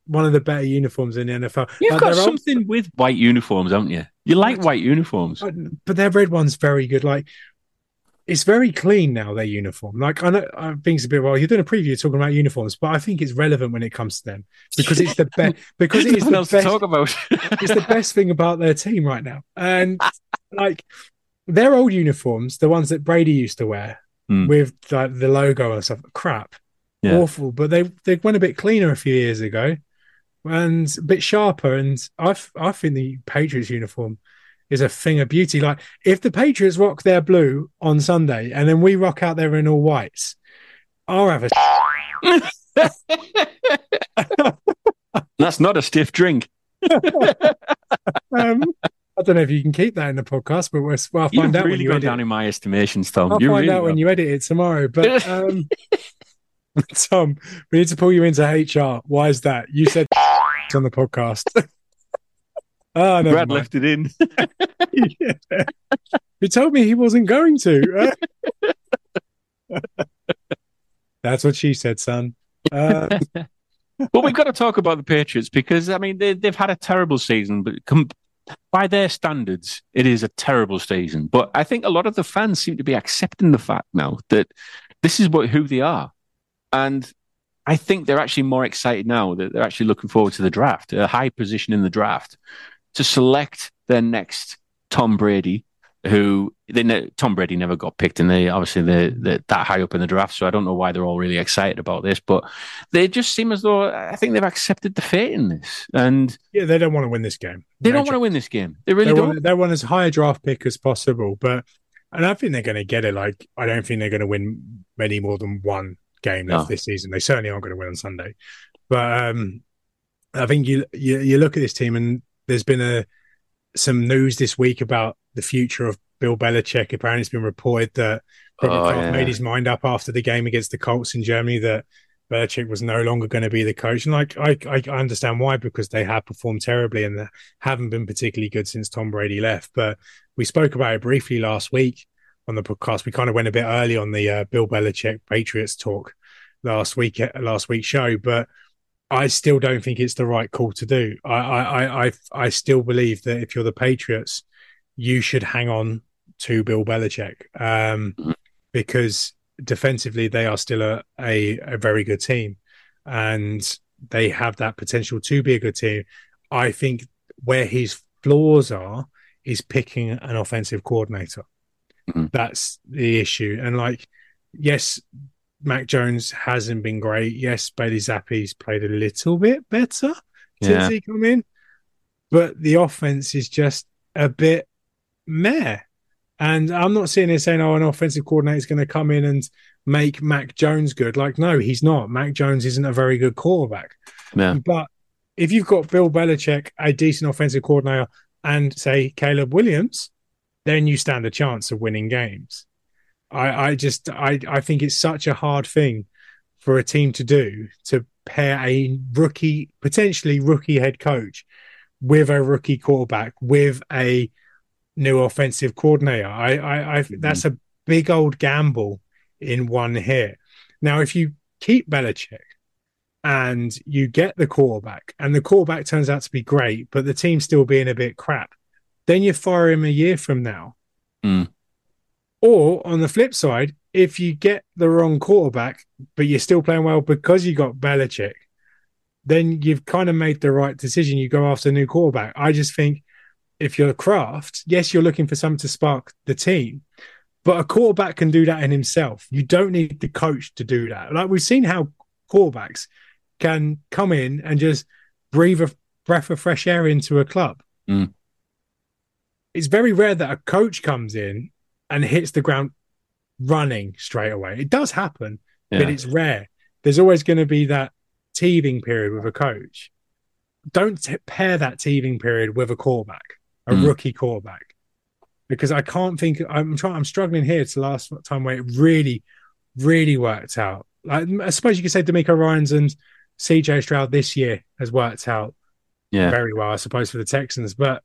one of the better uniforms in the NFL. You've like got something old... with white uniforms, haven't you? You like white uniforms, but their red one's very good. Like it's very clean now. Their uniform, like I know, I think it's a bit well. You're doing a preview talking about uniforms, but I think it's relevant when it comes to them because it's the best. *laughs* Because it is the best. talk about. *laughs* it's the best thing about their team right now, and like their old uniforms, the ones that Brady used to wear mm. with like the logo and stuff, crap, yeah. awful. But they they went a bit cleaner a few years ago, and a bit sharper. And I I think the Patriots uniform is a thing of beauty. Like if the Patriots rock their blue on Sunday and then we rock out there in all whites, I'll have a. *laughs* That's not a stiff drink. *laughs* um, I don't know if you can keep that in the podcast, but we'll, well, I'll find You've out really when you gone edit. down in my estimations, Tom. I'll you find really out when you edit it tomorrow. But *laughs* um, Tom, we need to pull you into HR. Why is that? You said on the podcast. Oh, Brad mind. left it in. *laughs* yeah. He told me he wasn't going to. *laughs* That's what she said, son. Uh, *laughs* well, we've got to talk about the Patriots because I mean they, have had a terrible season, but com- by their standards, it is a terrible season. But I think a lot of the fans seem to be accepting the fact now that this is what who they are, and I think they're actually more excited now that they're actually looking forward to the draft, a high position in the draft, to select their next Tom Brady, who they Tom Brady never got picked, and they obviously they're, they're, that high up in the draft. So I don't know why they're all really excited about this, but they just seem as though I think they've accepted the fate in this. And yeah, they don't want to win this game. They don't want to win this game. They really they don't. Want, they want as high a draft pick as possible, but and I think they're going to get it. Like I don't think they're going to win many more than one game left no. this season. They certainly aren't going to win on Sunday, but um, I think you, you you look at this team and there's been a some news this week about the future of Bill Belichick. Apparently, it's been reported that Robert oh, Kraft yeah. made his mind up after the game against the Colts in Germany that Belichick was no longer going to be the coach. And like, I, I understand why because they have performed terribly and haven't been particularly good since Tom Brady left. But we spoke about it briefly last week on the podcast. We kind of went a bit early on the uh, Bill Belichick Patriots talk last week, last week's show, but I still don't think it's the right call to do. I, I, I, I still believe that if you're the Patriots, you should hang on to Bill Belichick um, because defensively they are still a, a, a very good team and they have that potential to be a good team. I think where his flaws are is picking an offensive coordinator. Mm-hmm. That's the issue. And like, yes, Mac Jones hasn't been great. Yes, Bailey Zappe's played a little bit better since yeah. he come in, but the offense is just a bit meh. And I'm not sitting here saying, "Oh, an offensive coordinator is going to come in and make Mac Jones good." Like, no, he's not. Mac Jones isn't a very good quarterback. Yeah. But if you've got Bill Belichick, a decent offensive coordinator, and say Caleb Williams, then you stand a chance of winning games. I, I just I, I think it's such a hard thing for a team to do to pair a rookie, potentially rookie head coach with a rookie quarterback with a new offensive coordinator. I, I, I that's a big old gamble in one hit. Now, if you keep Belichick and you get the quarterback, and the quarterback turns out to be great, but the team still being a bit crap, then you fire him a year from now. Mm. Or on the flip side, if you get the wrong quarterback, but you're still playing well because you got Belichick, then you've kind of made the right decision. You go after a new quarterback. I just think if you're Kraft, yes, you're looking for something to spark the team, but a quarterback can do that in himself. You don't need the coach to do that. Like we've seen how quarterbacks can come in and just breathe a breath of fresh air into a club. Mm. It's very rare that a coach comes in and hits the ground running straight away. It does happen, yeah. but it's rare. There's always going to be that teething period with a coach. Don't t- pair that teething period with a quarterback, a mm. rookie quarterback, because I can't think. I'm trying. I'm struggling here. The last time where it really, really worked out. Like I suppose you could say DeMeco Ryans and CJ Stroud this year has worked out yeah. very well, I suppose, for the Texans. But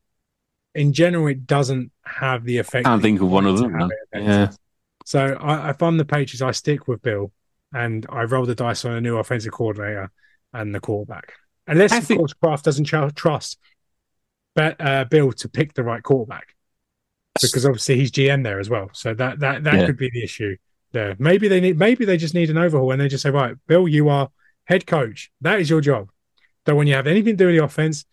in general, it doesn't have the effect. I can't think of one of them. Yeah. So I, if I'm the Patriots, I stick with Bill and I roll the dice on a new offensive coordinator and the quarterback. Unless, I of think... course, Kraft doesn't trust but, uh, Bill to pick the right quarterback because obviously he's GM there as well. So that that that yeah. could be the issue there. Maybe they need maybe they just need an overhaul and they just say, right, Bill, you are head coach. That is your job. Don't want you to have anything to do with the offense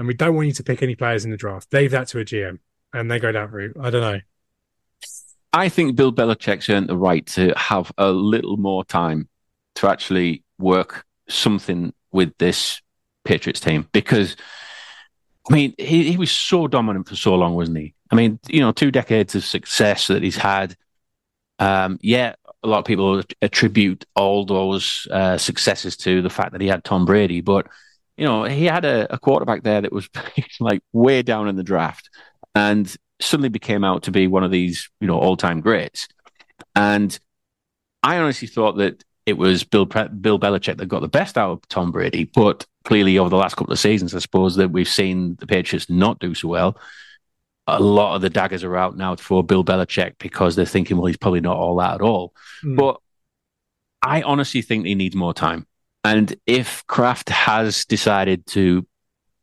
and we don't want you to pick any players in the draft. Leave that to a GM, and they go that route. I don't know. I think Bill Belichick's earned the right to have a little more time to actually work something with this Patriots team because, I mean, he, he was so dominant for so long, wasn't he? I mean, you know, two decades of success that he's had. Um, yeah, a lot of people attribute all those uh, successes to the fact that he had Tom Brady, but you know, he had a, a quarterback there that was *laughs* like way down in the draft and suddenly became out to be one of these, you know, all time greats. And I honestly thought that it was Bill Bill Belichick that got the best out of Tom Brady, but clearly over the last couple of seasons, I suppose that we've seen the Patriots not do so well. A lot of the daggers are out now for Bill Belichick because they're thinking, well, he's probably not all that at all. Mm. But I honestly think he needs more time. And if Kraft has decided to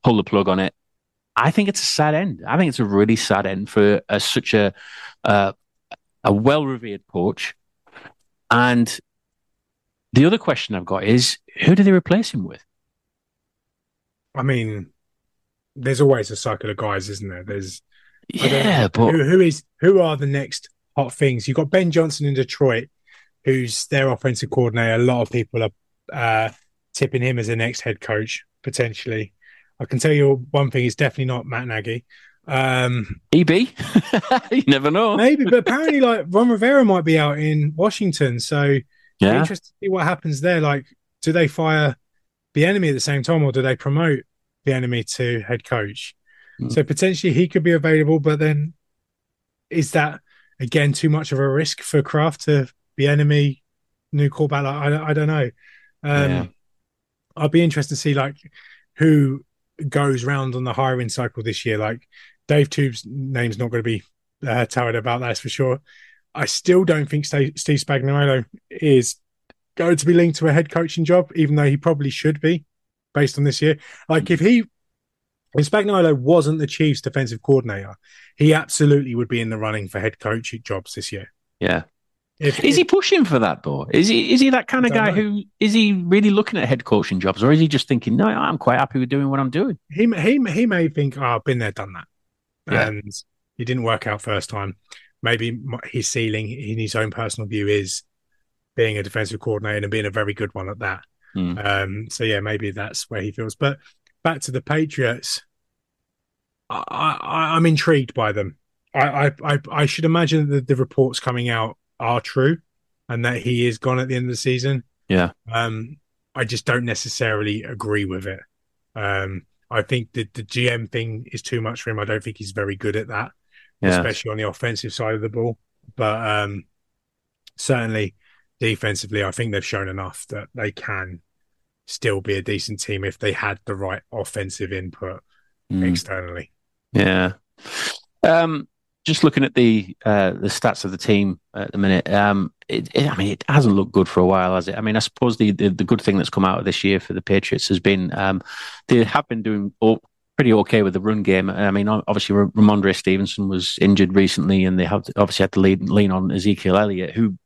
pull the plug on it, I think it's a sad end. I think it's a really sad end for a, such a uh, a well revered coach. And the other question I've got is, who do they replace him with? I mean, there's always a cycle of guys, isn't there? There's yeah, but who, who is who are the next hot things? You've got Ben Johnson in Detroit, who's their offensive coordinator. A lot of people are uh, tipping him as the next head coach potentially. I can tell you one thing: he's definitely not Matt Nagy. Um, EB, *laughs* you never know. Maybe, but apparently, like Ron Rivera might be out in Washington, so yeah, interesting to see what happens there. Like, do they fire Bieniemy at the same time, or do they promote Bieniemy to head coach? Mm. So potentially he could be available, but then is that again too much of a risk for Kraft to Bieniemy new callback? Like, I I don't know. Um, yeah. I'll be interested to see like who goes round on the hiring cycle this year. Like Dave Toub's name's not going to be uh, touted about, that's for sure. I still don't think Steve Spagnuolo is going to be linked to a head coaching job, even though he probably should be based on this year. Like if he, if Spagnuolo wasn't the Chiefs' defensive coordinator, he absolutely would be in the running for head coach jobs this year. Yeah. If, is if, he pushing for that though? Is he is he that kind of guy know. who is he really looking at head coaching jobs, or is he just thinking, no, I'm quite happy with doing what I'm doing? He he he may think, oh, I've been there, done that, yeah. and he didn't work out first time. Maybe his ceiling, in his own personal view, is being a defensive coordinator and being a very good one at that. Mm. Um, so yeah, maybe that's where he feels. But back to the Patriots, I, I, I'm intrigued by them. I, I, I should imagine that the reports coming out are true and that he is gone at the end of the season. Yeah. Um, I just don't necessarily agree with it. Um, I think that the GM thing is too much for him. I don't think he's very good at that, yeah. especially on the offensive side of the ball. But um, certainly defensively, I think they've shown enough that they can still be a decent team if they had the right offensive input mm. externally. Yeah. Um, just looking at the uh, the stats of the team at the minute, um, it, it, I mean, it hasn't looked good for a while, has it? I mean, I suppose the, the, the good thing that's come out of this year for the Patriots has been um, they have been doing pretty okay with the run game. I mean, obviously, Rhamondre Stevenson was injured recently, and they have obviously had to lean, lean on Ezekiel Elliott, who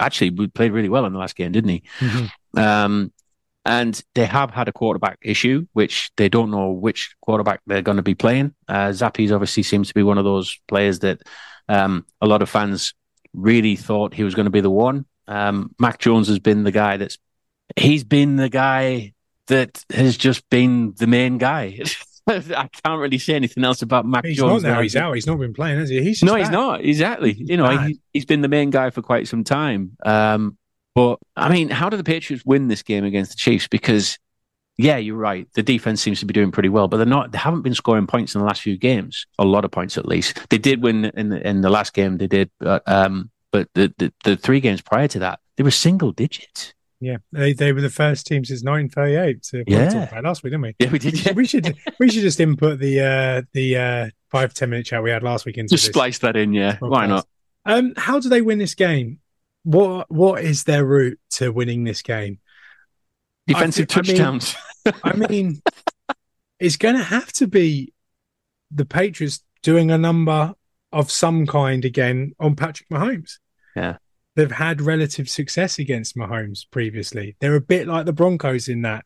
actually played really well in the last game, didn't he? Mm-hmm. Um, and they have had a quarterback issue, which they don't know which quarterback they're going to be playing. Uh, Zappe's obviously seems to be one of those players that um, a lot of fans really thought he was going to be the one. Um, Mac Jones has been the guy that's he's been the guy that has just been the main guy. *laughs* I can't really say anything else about Mac he's Jones. Not now. He's out. He's not been playing, has he? He's no, bad. he's not. Exactly. He's you know, he, has been the main guy for quite some time. Um, but I mean, how do the Patriots win this game against the Chiefs? Because yeah, you're right. The defense seems to be doing pretty well, but they're not. They haven't been scoring points in the last few games. A lot of points, at least. They did win in the, in the last game. They did, but, um, but the, the the three games prior to that, they were single digits. Yeah, they, they were the first team since 1938 to yeah. last week, didn't we? Yeah, we did. Yeah. We should we should just input the uh, the uh, five ten minute chat we had last week into just splice that in. Yeah, podcast. why not? Um, how do they win this game? What what is their route to winning this game? Defensive I touchdowns. I mean, *laughs* I mean it's going to have to be the Patriots doing a number of some kind again on Patrick Mahomes. Yeah. They've had relative success against Mahomes previously. They're a bit like the Broncos in that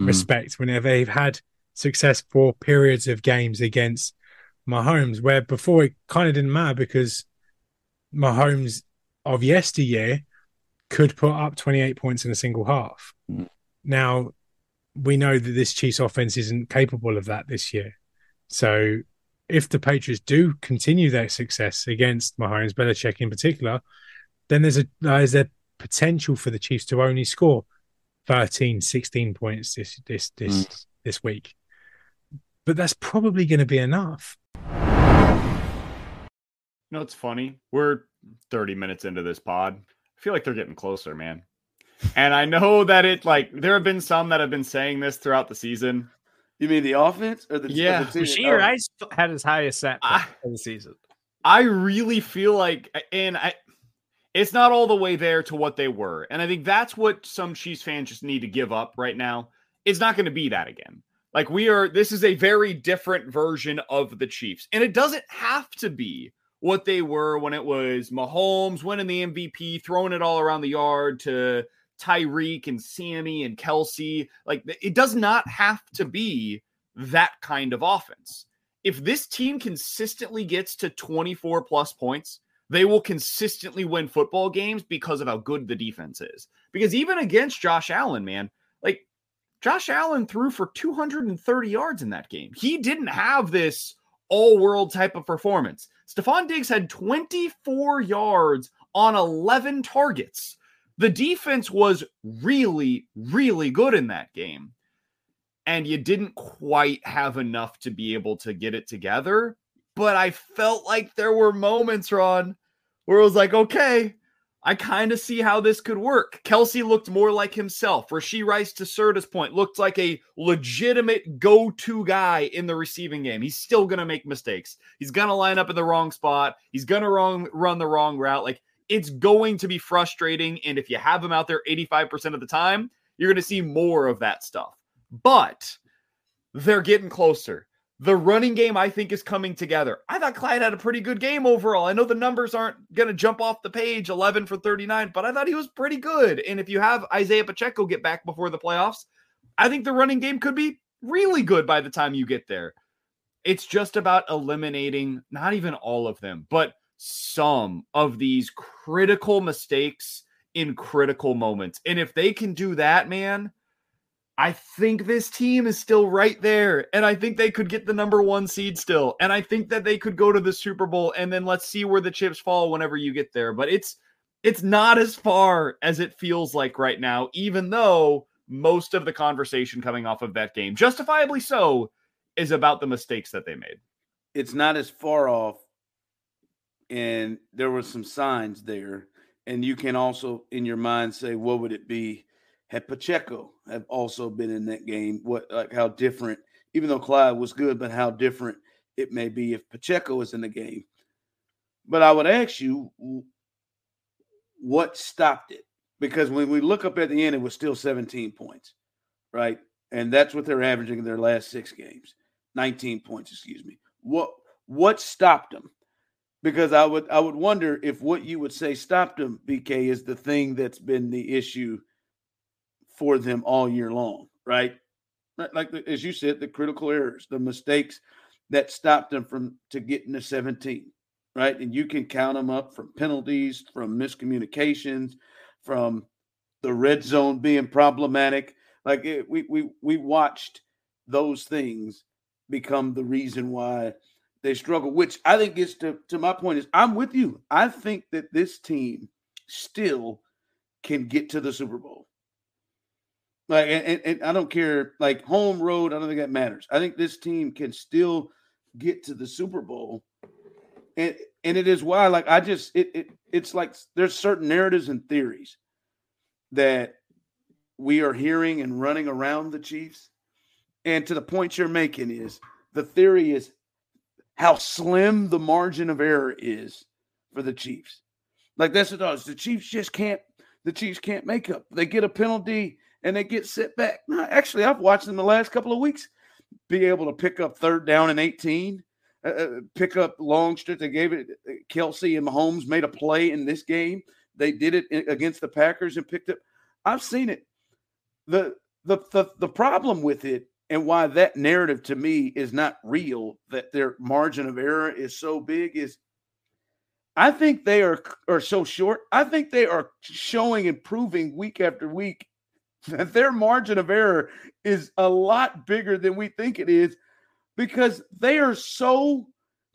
mm. respect, whenever they've had success for periods of games against Mahomes, where before it kind of didn't matter because Mahomes of yesteryear could put up 28 points in a single half. Mm. Now, we know that this Chiefs offense isn't capable of that this year. So, if the Patriots do continue their success against Mahomes, Belichick in particular, then there's a there's a potential for the Chiefs to only score 13, 16 points this this this mm. this week. But that's probably going to be enough. You know, it's funny. We're 30 minutes into this pod. I feel like they're getting closer, man. And I know that it like there have been some that have been saying this throughout the season. You mean the offense or the yeah? The Bashir oh. had his highest set of the season. I really feel like, and I, it's not all the way there to what they were, and I think that's what some Chiefs fans just need to give up right now. It's not going to be that again. Like we are, this is a very different version of the Chiefs. And it doesn't have to be what they were when it was Mahomes winning the MVP, throwing it all around the yard to Tyreek and Sammy and Kelce. Like it does not have to be that kind of offense. If this team consistently gets to 24 plus points, they will consistently win football games because of how good the defense is. Because even against Josh Allen, man, like Josh Allen threw for 230 yards in that game. He didn't have this all world type of performance. Stefon Diggs had 24 yards on 11 targets. The defense was really, really good in that game. And you didn't quite have enough to be able to get it together. But I felt like there were moments, Ron, where it was like, okay, I kind of see how this could work. Kelce looked more like himself. Rashee Rice, to Serta's point, looked like a legitimate go to guy in the receiving game. He's still going to make mistakes. He's going to line up in the wrong spot. He's going to run the wrong route. Like, it's going to be frustrating. And if you have him out there 85% of the time, you're going to see more of that stuff. But they're getting closer. The running game, I think, is coming together. I thought Clyde had a pretty good game overall. I know the numbers aren't going to jump off the page 11 for 39, but I thought he was pretty good. And if you have Isaiah Pacheco get back before the playoffs, I think the running game could be really good by the time you get there. It's just about eliminating not even all of them, but some of these critical mistakes in critical moments. And if they can do that, man, I think this team is still right there. And I think they could get the number one seed still. And I think that they could go to the Super Bowl. And then let's see where the chips fall whenever you get there. But it's it's not as far as it feels like right now, even though most of the conversation coming off of that game, justifiably so, is about the mistakes that they made. It's not as far off. And there were some signs there. And you can also in your mind say, what would it be had Pacheco have also been in that game, what like how different, even though Clyde was good, but how different it may be if Pacheco is in the game. But I would ask you, what stopped it? Because when we look up at the end, it was still 17 points, right? And that's what they're averaging in their last six games, 19 points, excuse me. What what stopped them? Because I would I would wonder if what you would say stopped them, BK, is the thing that's been the issue for them all year long, right? Like as you said, the critical errors, the mistakes that stopped them from to getting to 17, right? And you can count them up from penalties, from miscommunications, from the red zone being problematic. Like it, we we we watched those things become the reason why they struggle. Which I think is to to my point is I'm with you. I think that this team still can get to the Super Bowl. Like, and, and, I don't care, like home road, I don't think that matters. I think this team can still get to the Super Bowl. And and it is why, like, I just it, it it's like there's certain narratives and theories that we are hearing and running around the Chiefs. And to the point you're making is the theory is how slim the margin of error is for the Chiefs. Like that's what it does. The Chiefs just can't the Chiefs can't make up. They get a penalty and they get set back. No, actually, I've watched them the last couple of weeks be able to pick up third down and 18, uh, uh pick up long stretch. They gave it, Kelce and Mahomes made a play in this game. They did it against the Packers and picked up. I've seen it. The, the, the, the problem with it and why that narrative to me is not real, that their margin of error is so big, is I think they are are so short. I think they are showing and proving week after week that *laughs* their margin of error is a lot bigger than we think it is because they are so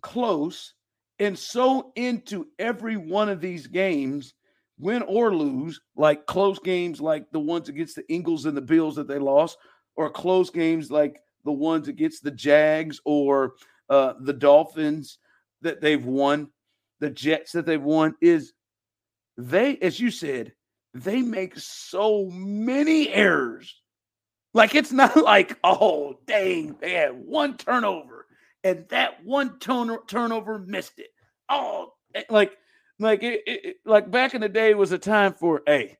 close and so into every one of these games, win or lose, like close games like the ones against the Eagles and the Bills that they lost, or close games like the ones against the Jags or uh, the Dolphins that they've won, the Jets that they've won, is they, as you said, they make so many errors. Like it's not *laughs* like, oh, dang, they had one turnover and that one turn- turnover missed it. Oh, eh, like, like it, it, like back in the day was a time for, hey,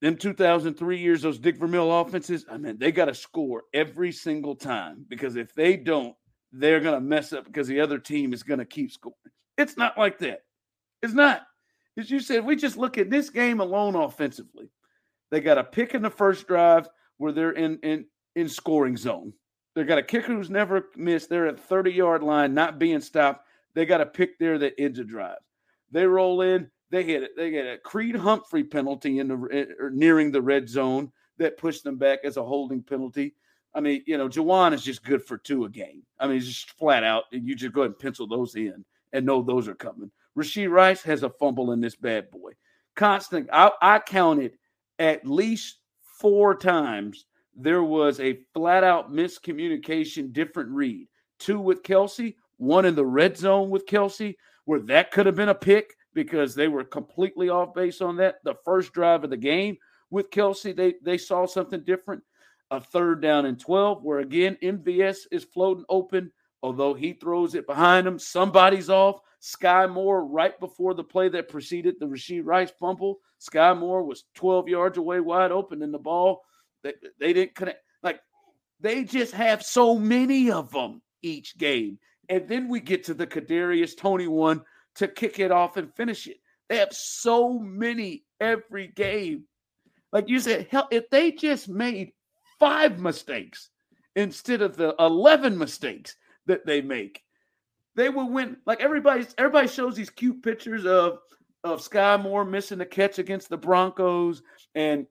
them 2003 years, those Dick Vermeil offenses, I mean, they got to score every single time because if they don't, they're going to mess up because the other team is going to keep scoring. It's not like that. It's not. As you said, we just look at this game alone offensively. They got a pick in the first drive where they're in in in scoring zone. They got a kicker who's never missed. They're at 30 yard line, not being stopped. They got a pick there that ends a drive. They roll in. They hit it. They get a Creed Humphrey penalty in the or er, nearing the red zone that pushed them back as a holding penalty. I mean, you know, Jawaan is just good for two a game. I mean, just flat out. You just go ahead and pencil those in and know those are coming. Rashee Rice has a fumble in this bad boy. Constant. I, I counted at least four times there was a flat out miscommunication, different read. Two with Kelce, one in the red zone with Kelce, where that could have been a pick because they were completely off base on that. The first drive of the game with Kelce, they, they saw something different. A third down and 12, where again, MVS is floating open, although he throws it behind him. Somebody's off. Skyy Moore, right before the play that preceded the Rashee Rice fumble, Skyy Moore was 12 yards away, wide open, and the ball, they, they didn't connect. Like, they just have so many of them each game. And then we get to the Kadarius Toney one to kick it off and finish it. They have so many every game. Like you said, hell, if they just made five mistakes instead of the 11 mistakes that they make, they would win. Like everybody, everybody shows these cute pictures of of Skyy Moore missing the catch against the Broncos and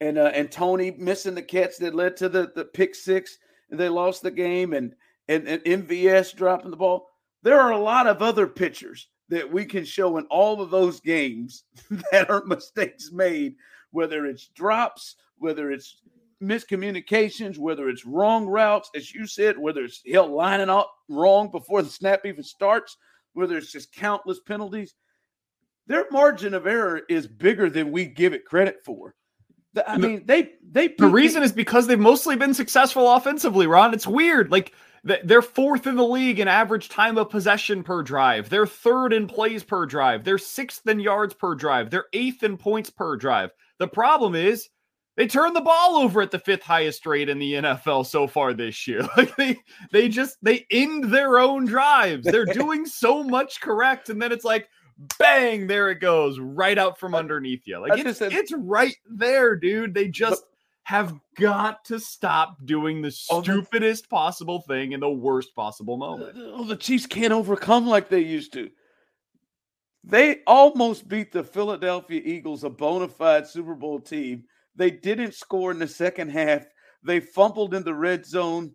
and uh, and Toney missing the catch that led to the the pick six and they lost the game and and, and MVS dropping the ball there are a lot of other pictures that we can show in all of those games *laughs* that are mistakes made, whether it's drops, whether it's miscommunications, whether it's wrong routes, as you said, whether it's hell lining up wrong before the snap even starts, whether it's just countless penalties. Their margin of error is bigger than we give it credit for. I mean, they they the reason is because they've mostly been successful offensively, Ron. It's weird. Like they're fourth in the league in average time of possession per drive. They're third in plays per drive. They're sixth in yards per drive. They're eighth in points per drive. The problem is they turn the ball over at the fifth highest rate in the NFL so far this year. *laughs* Like they they just they end their own drives. They're *laughs* doing so much correct, and then it's like bang, there it goes, right out from underneath you. Like it's, it's right there, dude. They just have got to stop doing the stupidest possible thing in the worst possible uh, moment. Oh, the Chiefs can't overcome like they used to. They almost beat the Philadelphia Eagles, a bona fide Super Bowl team. They didn't score in the second half. They fumbled in the red zone.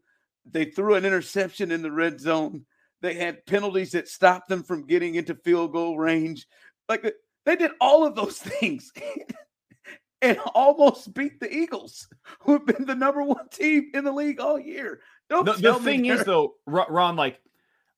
They threw an interception in the red zone. They had penalties that stopped them from getting into field goal range. Like they did all of those *laughs* things *laughs* and almost beat the Eagles, who have been the number one team in the league all year. Don't the, the thing is, though, Ron, like,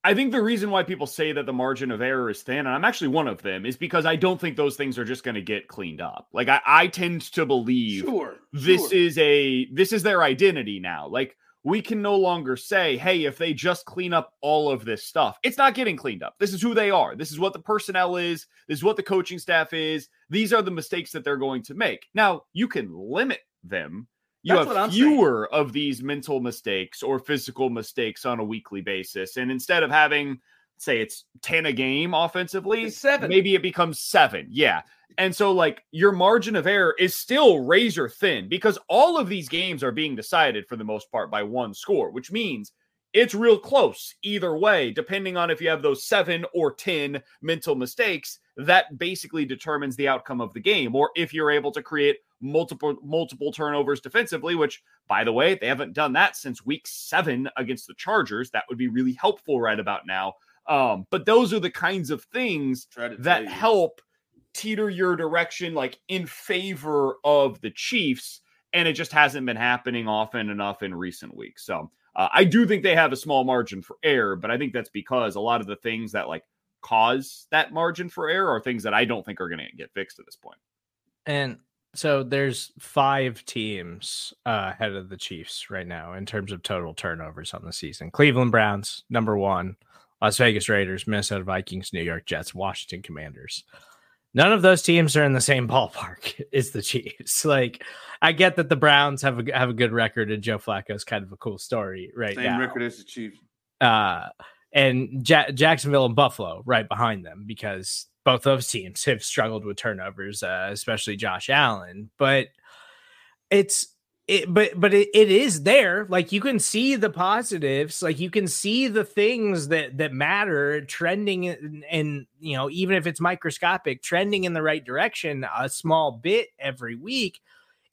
I think the reason why people say that the margin of error is thin, and I'm actually one of them, is because I don't think those things are just going to get cleaned up. Like, I, I tend to believe sure, this sure. is a this is their identity now. Like, we can no longer say, hey, if they just clean up all of this stuff, it's not getting cleaned up. This is who they are. This is what the personnel is. This is what the coaching staff is. These are the mistakes that they're going to make. Now, you can limit them. You That's have fewer of these mental mistakes or physical mistakes on a weekly basis. And instead of having, say, it's 10 a game offensively, it's seven. maybe it becomes seven. Yeah. And so, like, your margin of error is still razor thin because all of these games are being decided for the most part by one score, which means it's real close either way, depending on if you have those seven or 10 mental mistakes. That basically determines the outcome of the game, or if you're able to create multiple multiple turnovers defensively which by the way they haven't done that since week 7 against the Chargers. That would be really helpful right about now. Um, but those are the kinds of things that help teeter your direction like in favor of the Chiefs, and it just hasn't been happening often enough in recent weeks. So uh, I do think they have a small margin for error, but I think that's because a lot of the things that like cause that margin for error are things that I don't think are going to get fixed at this point. And so there's five teams uh, ahead of the Chiefs right now in terms of total turnovers on the season. Cleveland Browns, number one. Las Vegas Raiders, Minnesota Vikings, New York Jets, Washington Commanders. none of those teams are in the same *laughs* ballpark as the Chiefs. *laughs* Like, I get that the Browns have a have a good record, and Joe Flacco is kind of a cool story right Same now. record as the Chiefs. Uh, and ja- Jacksonville and Buffalo right behind them because both those teams have struggled with turnovers, uh, especially Josh Allen. But it's it, but but it, it is there. Like you can see the positives, like you can see the things that that matter trending, and, and you know even if it's microscopic, trending in the right direction a small bit every week.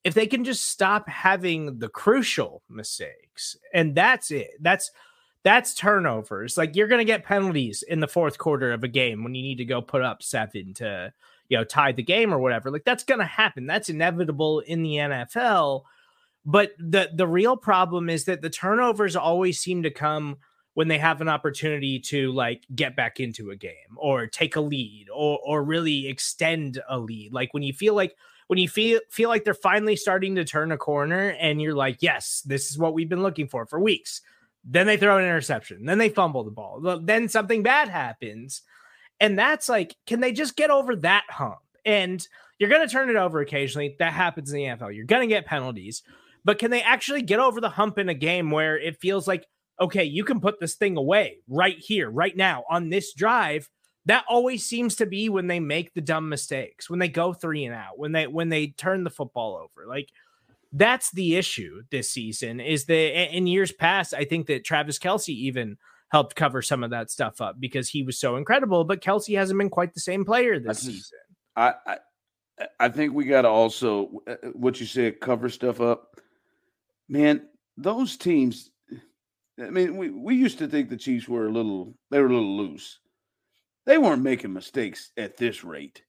If they can just stop having the crucial mistakes, and that's it. That's that's turnovers. Like you're going to get penalties in the fourth quarter of a game when you need to go put up seven to, you know, tie the game or whatever. Like that's going to happen. That's inevitable in the NFL. But the the real problem is that the turnovers always seem to come when they have an opportunity to like get back into a game or take a lead or or really extend a lead. Like when you feel like when you feel feel like they're finally starting to turn a corner and you're like, yes, this is what we've been looking for for weeks then they throw an interception. Then they fumble the ball. Then something bad happens. And that's like, can they just get over that hump? And you're going to turn it over occasionally. That happens in the NFL. You're going to get penalties. But can they actually get over the hump in a game where it feels like, okay, you can put this thing away right here, right now on this drive? That always seems to be when they make the dumb mistakes, when they go three and out, when they when they turn the football over. Like that's the issue this season is that in years past, I think that Travis Kelce even helped cover some of that stuff up because he was so incredible, but Kelce hasn't been quite the same player this just, season. I, I I think we got to also uh, uh, what you said cover stuff up. Man, those teams. I mean, we, we used to think the Chiefs were a little they were a little loose. They weren't making mistakes at this rate.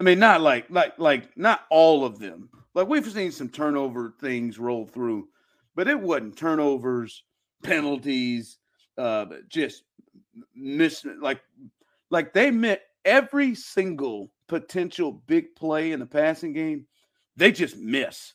I mean, not like like like not all of them. Like we've seen some turnover things roll through, but it wasn't turnovers, penalties, uh, just miss like like they met every single potential big play in the passing game. They just miss.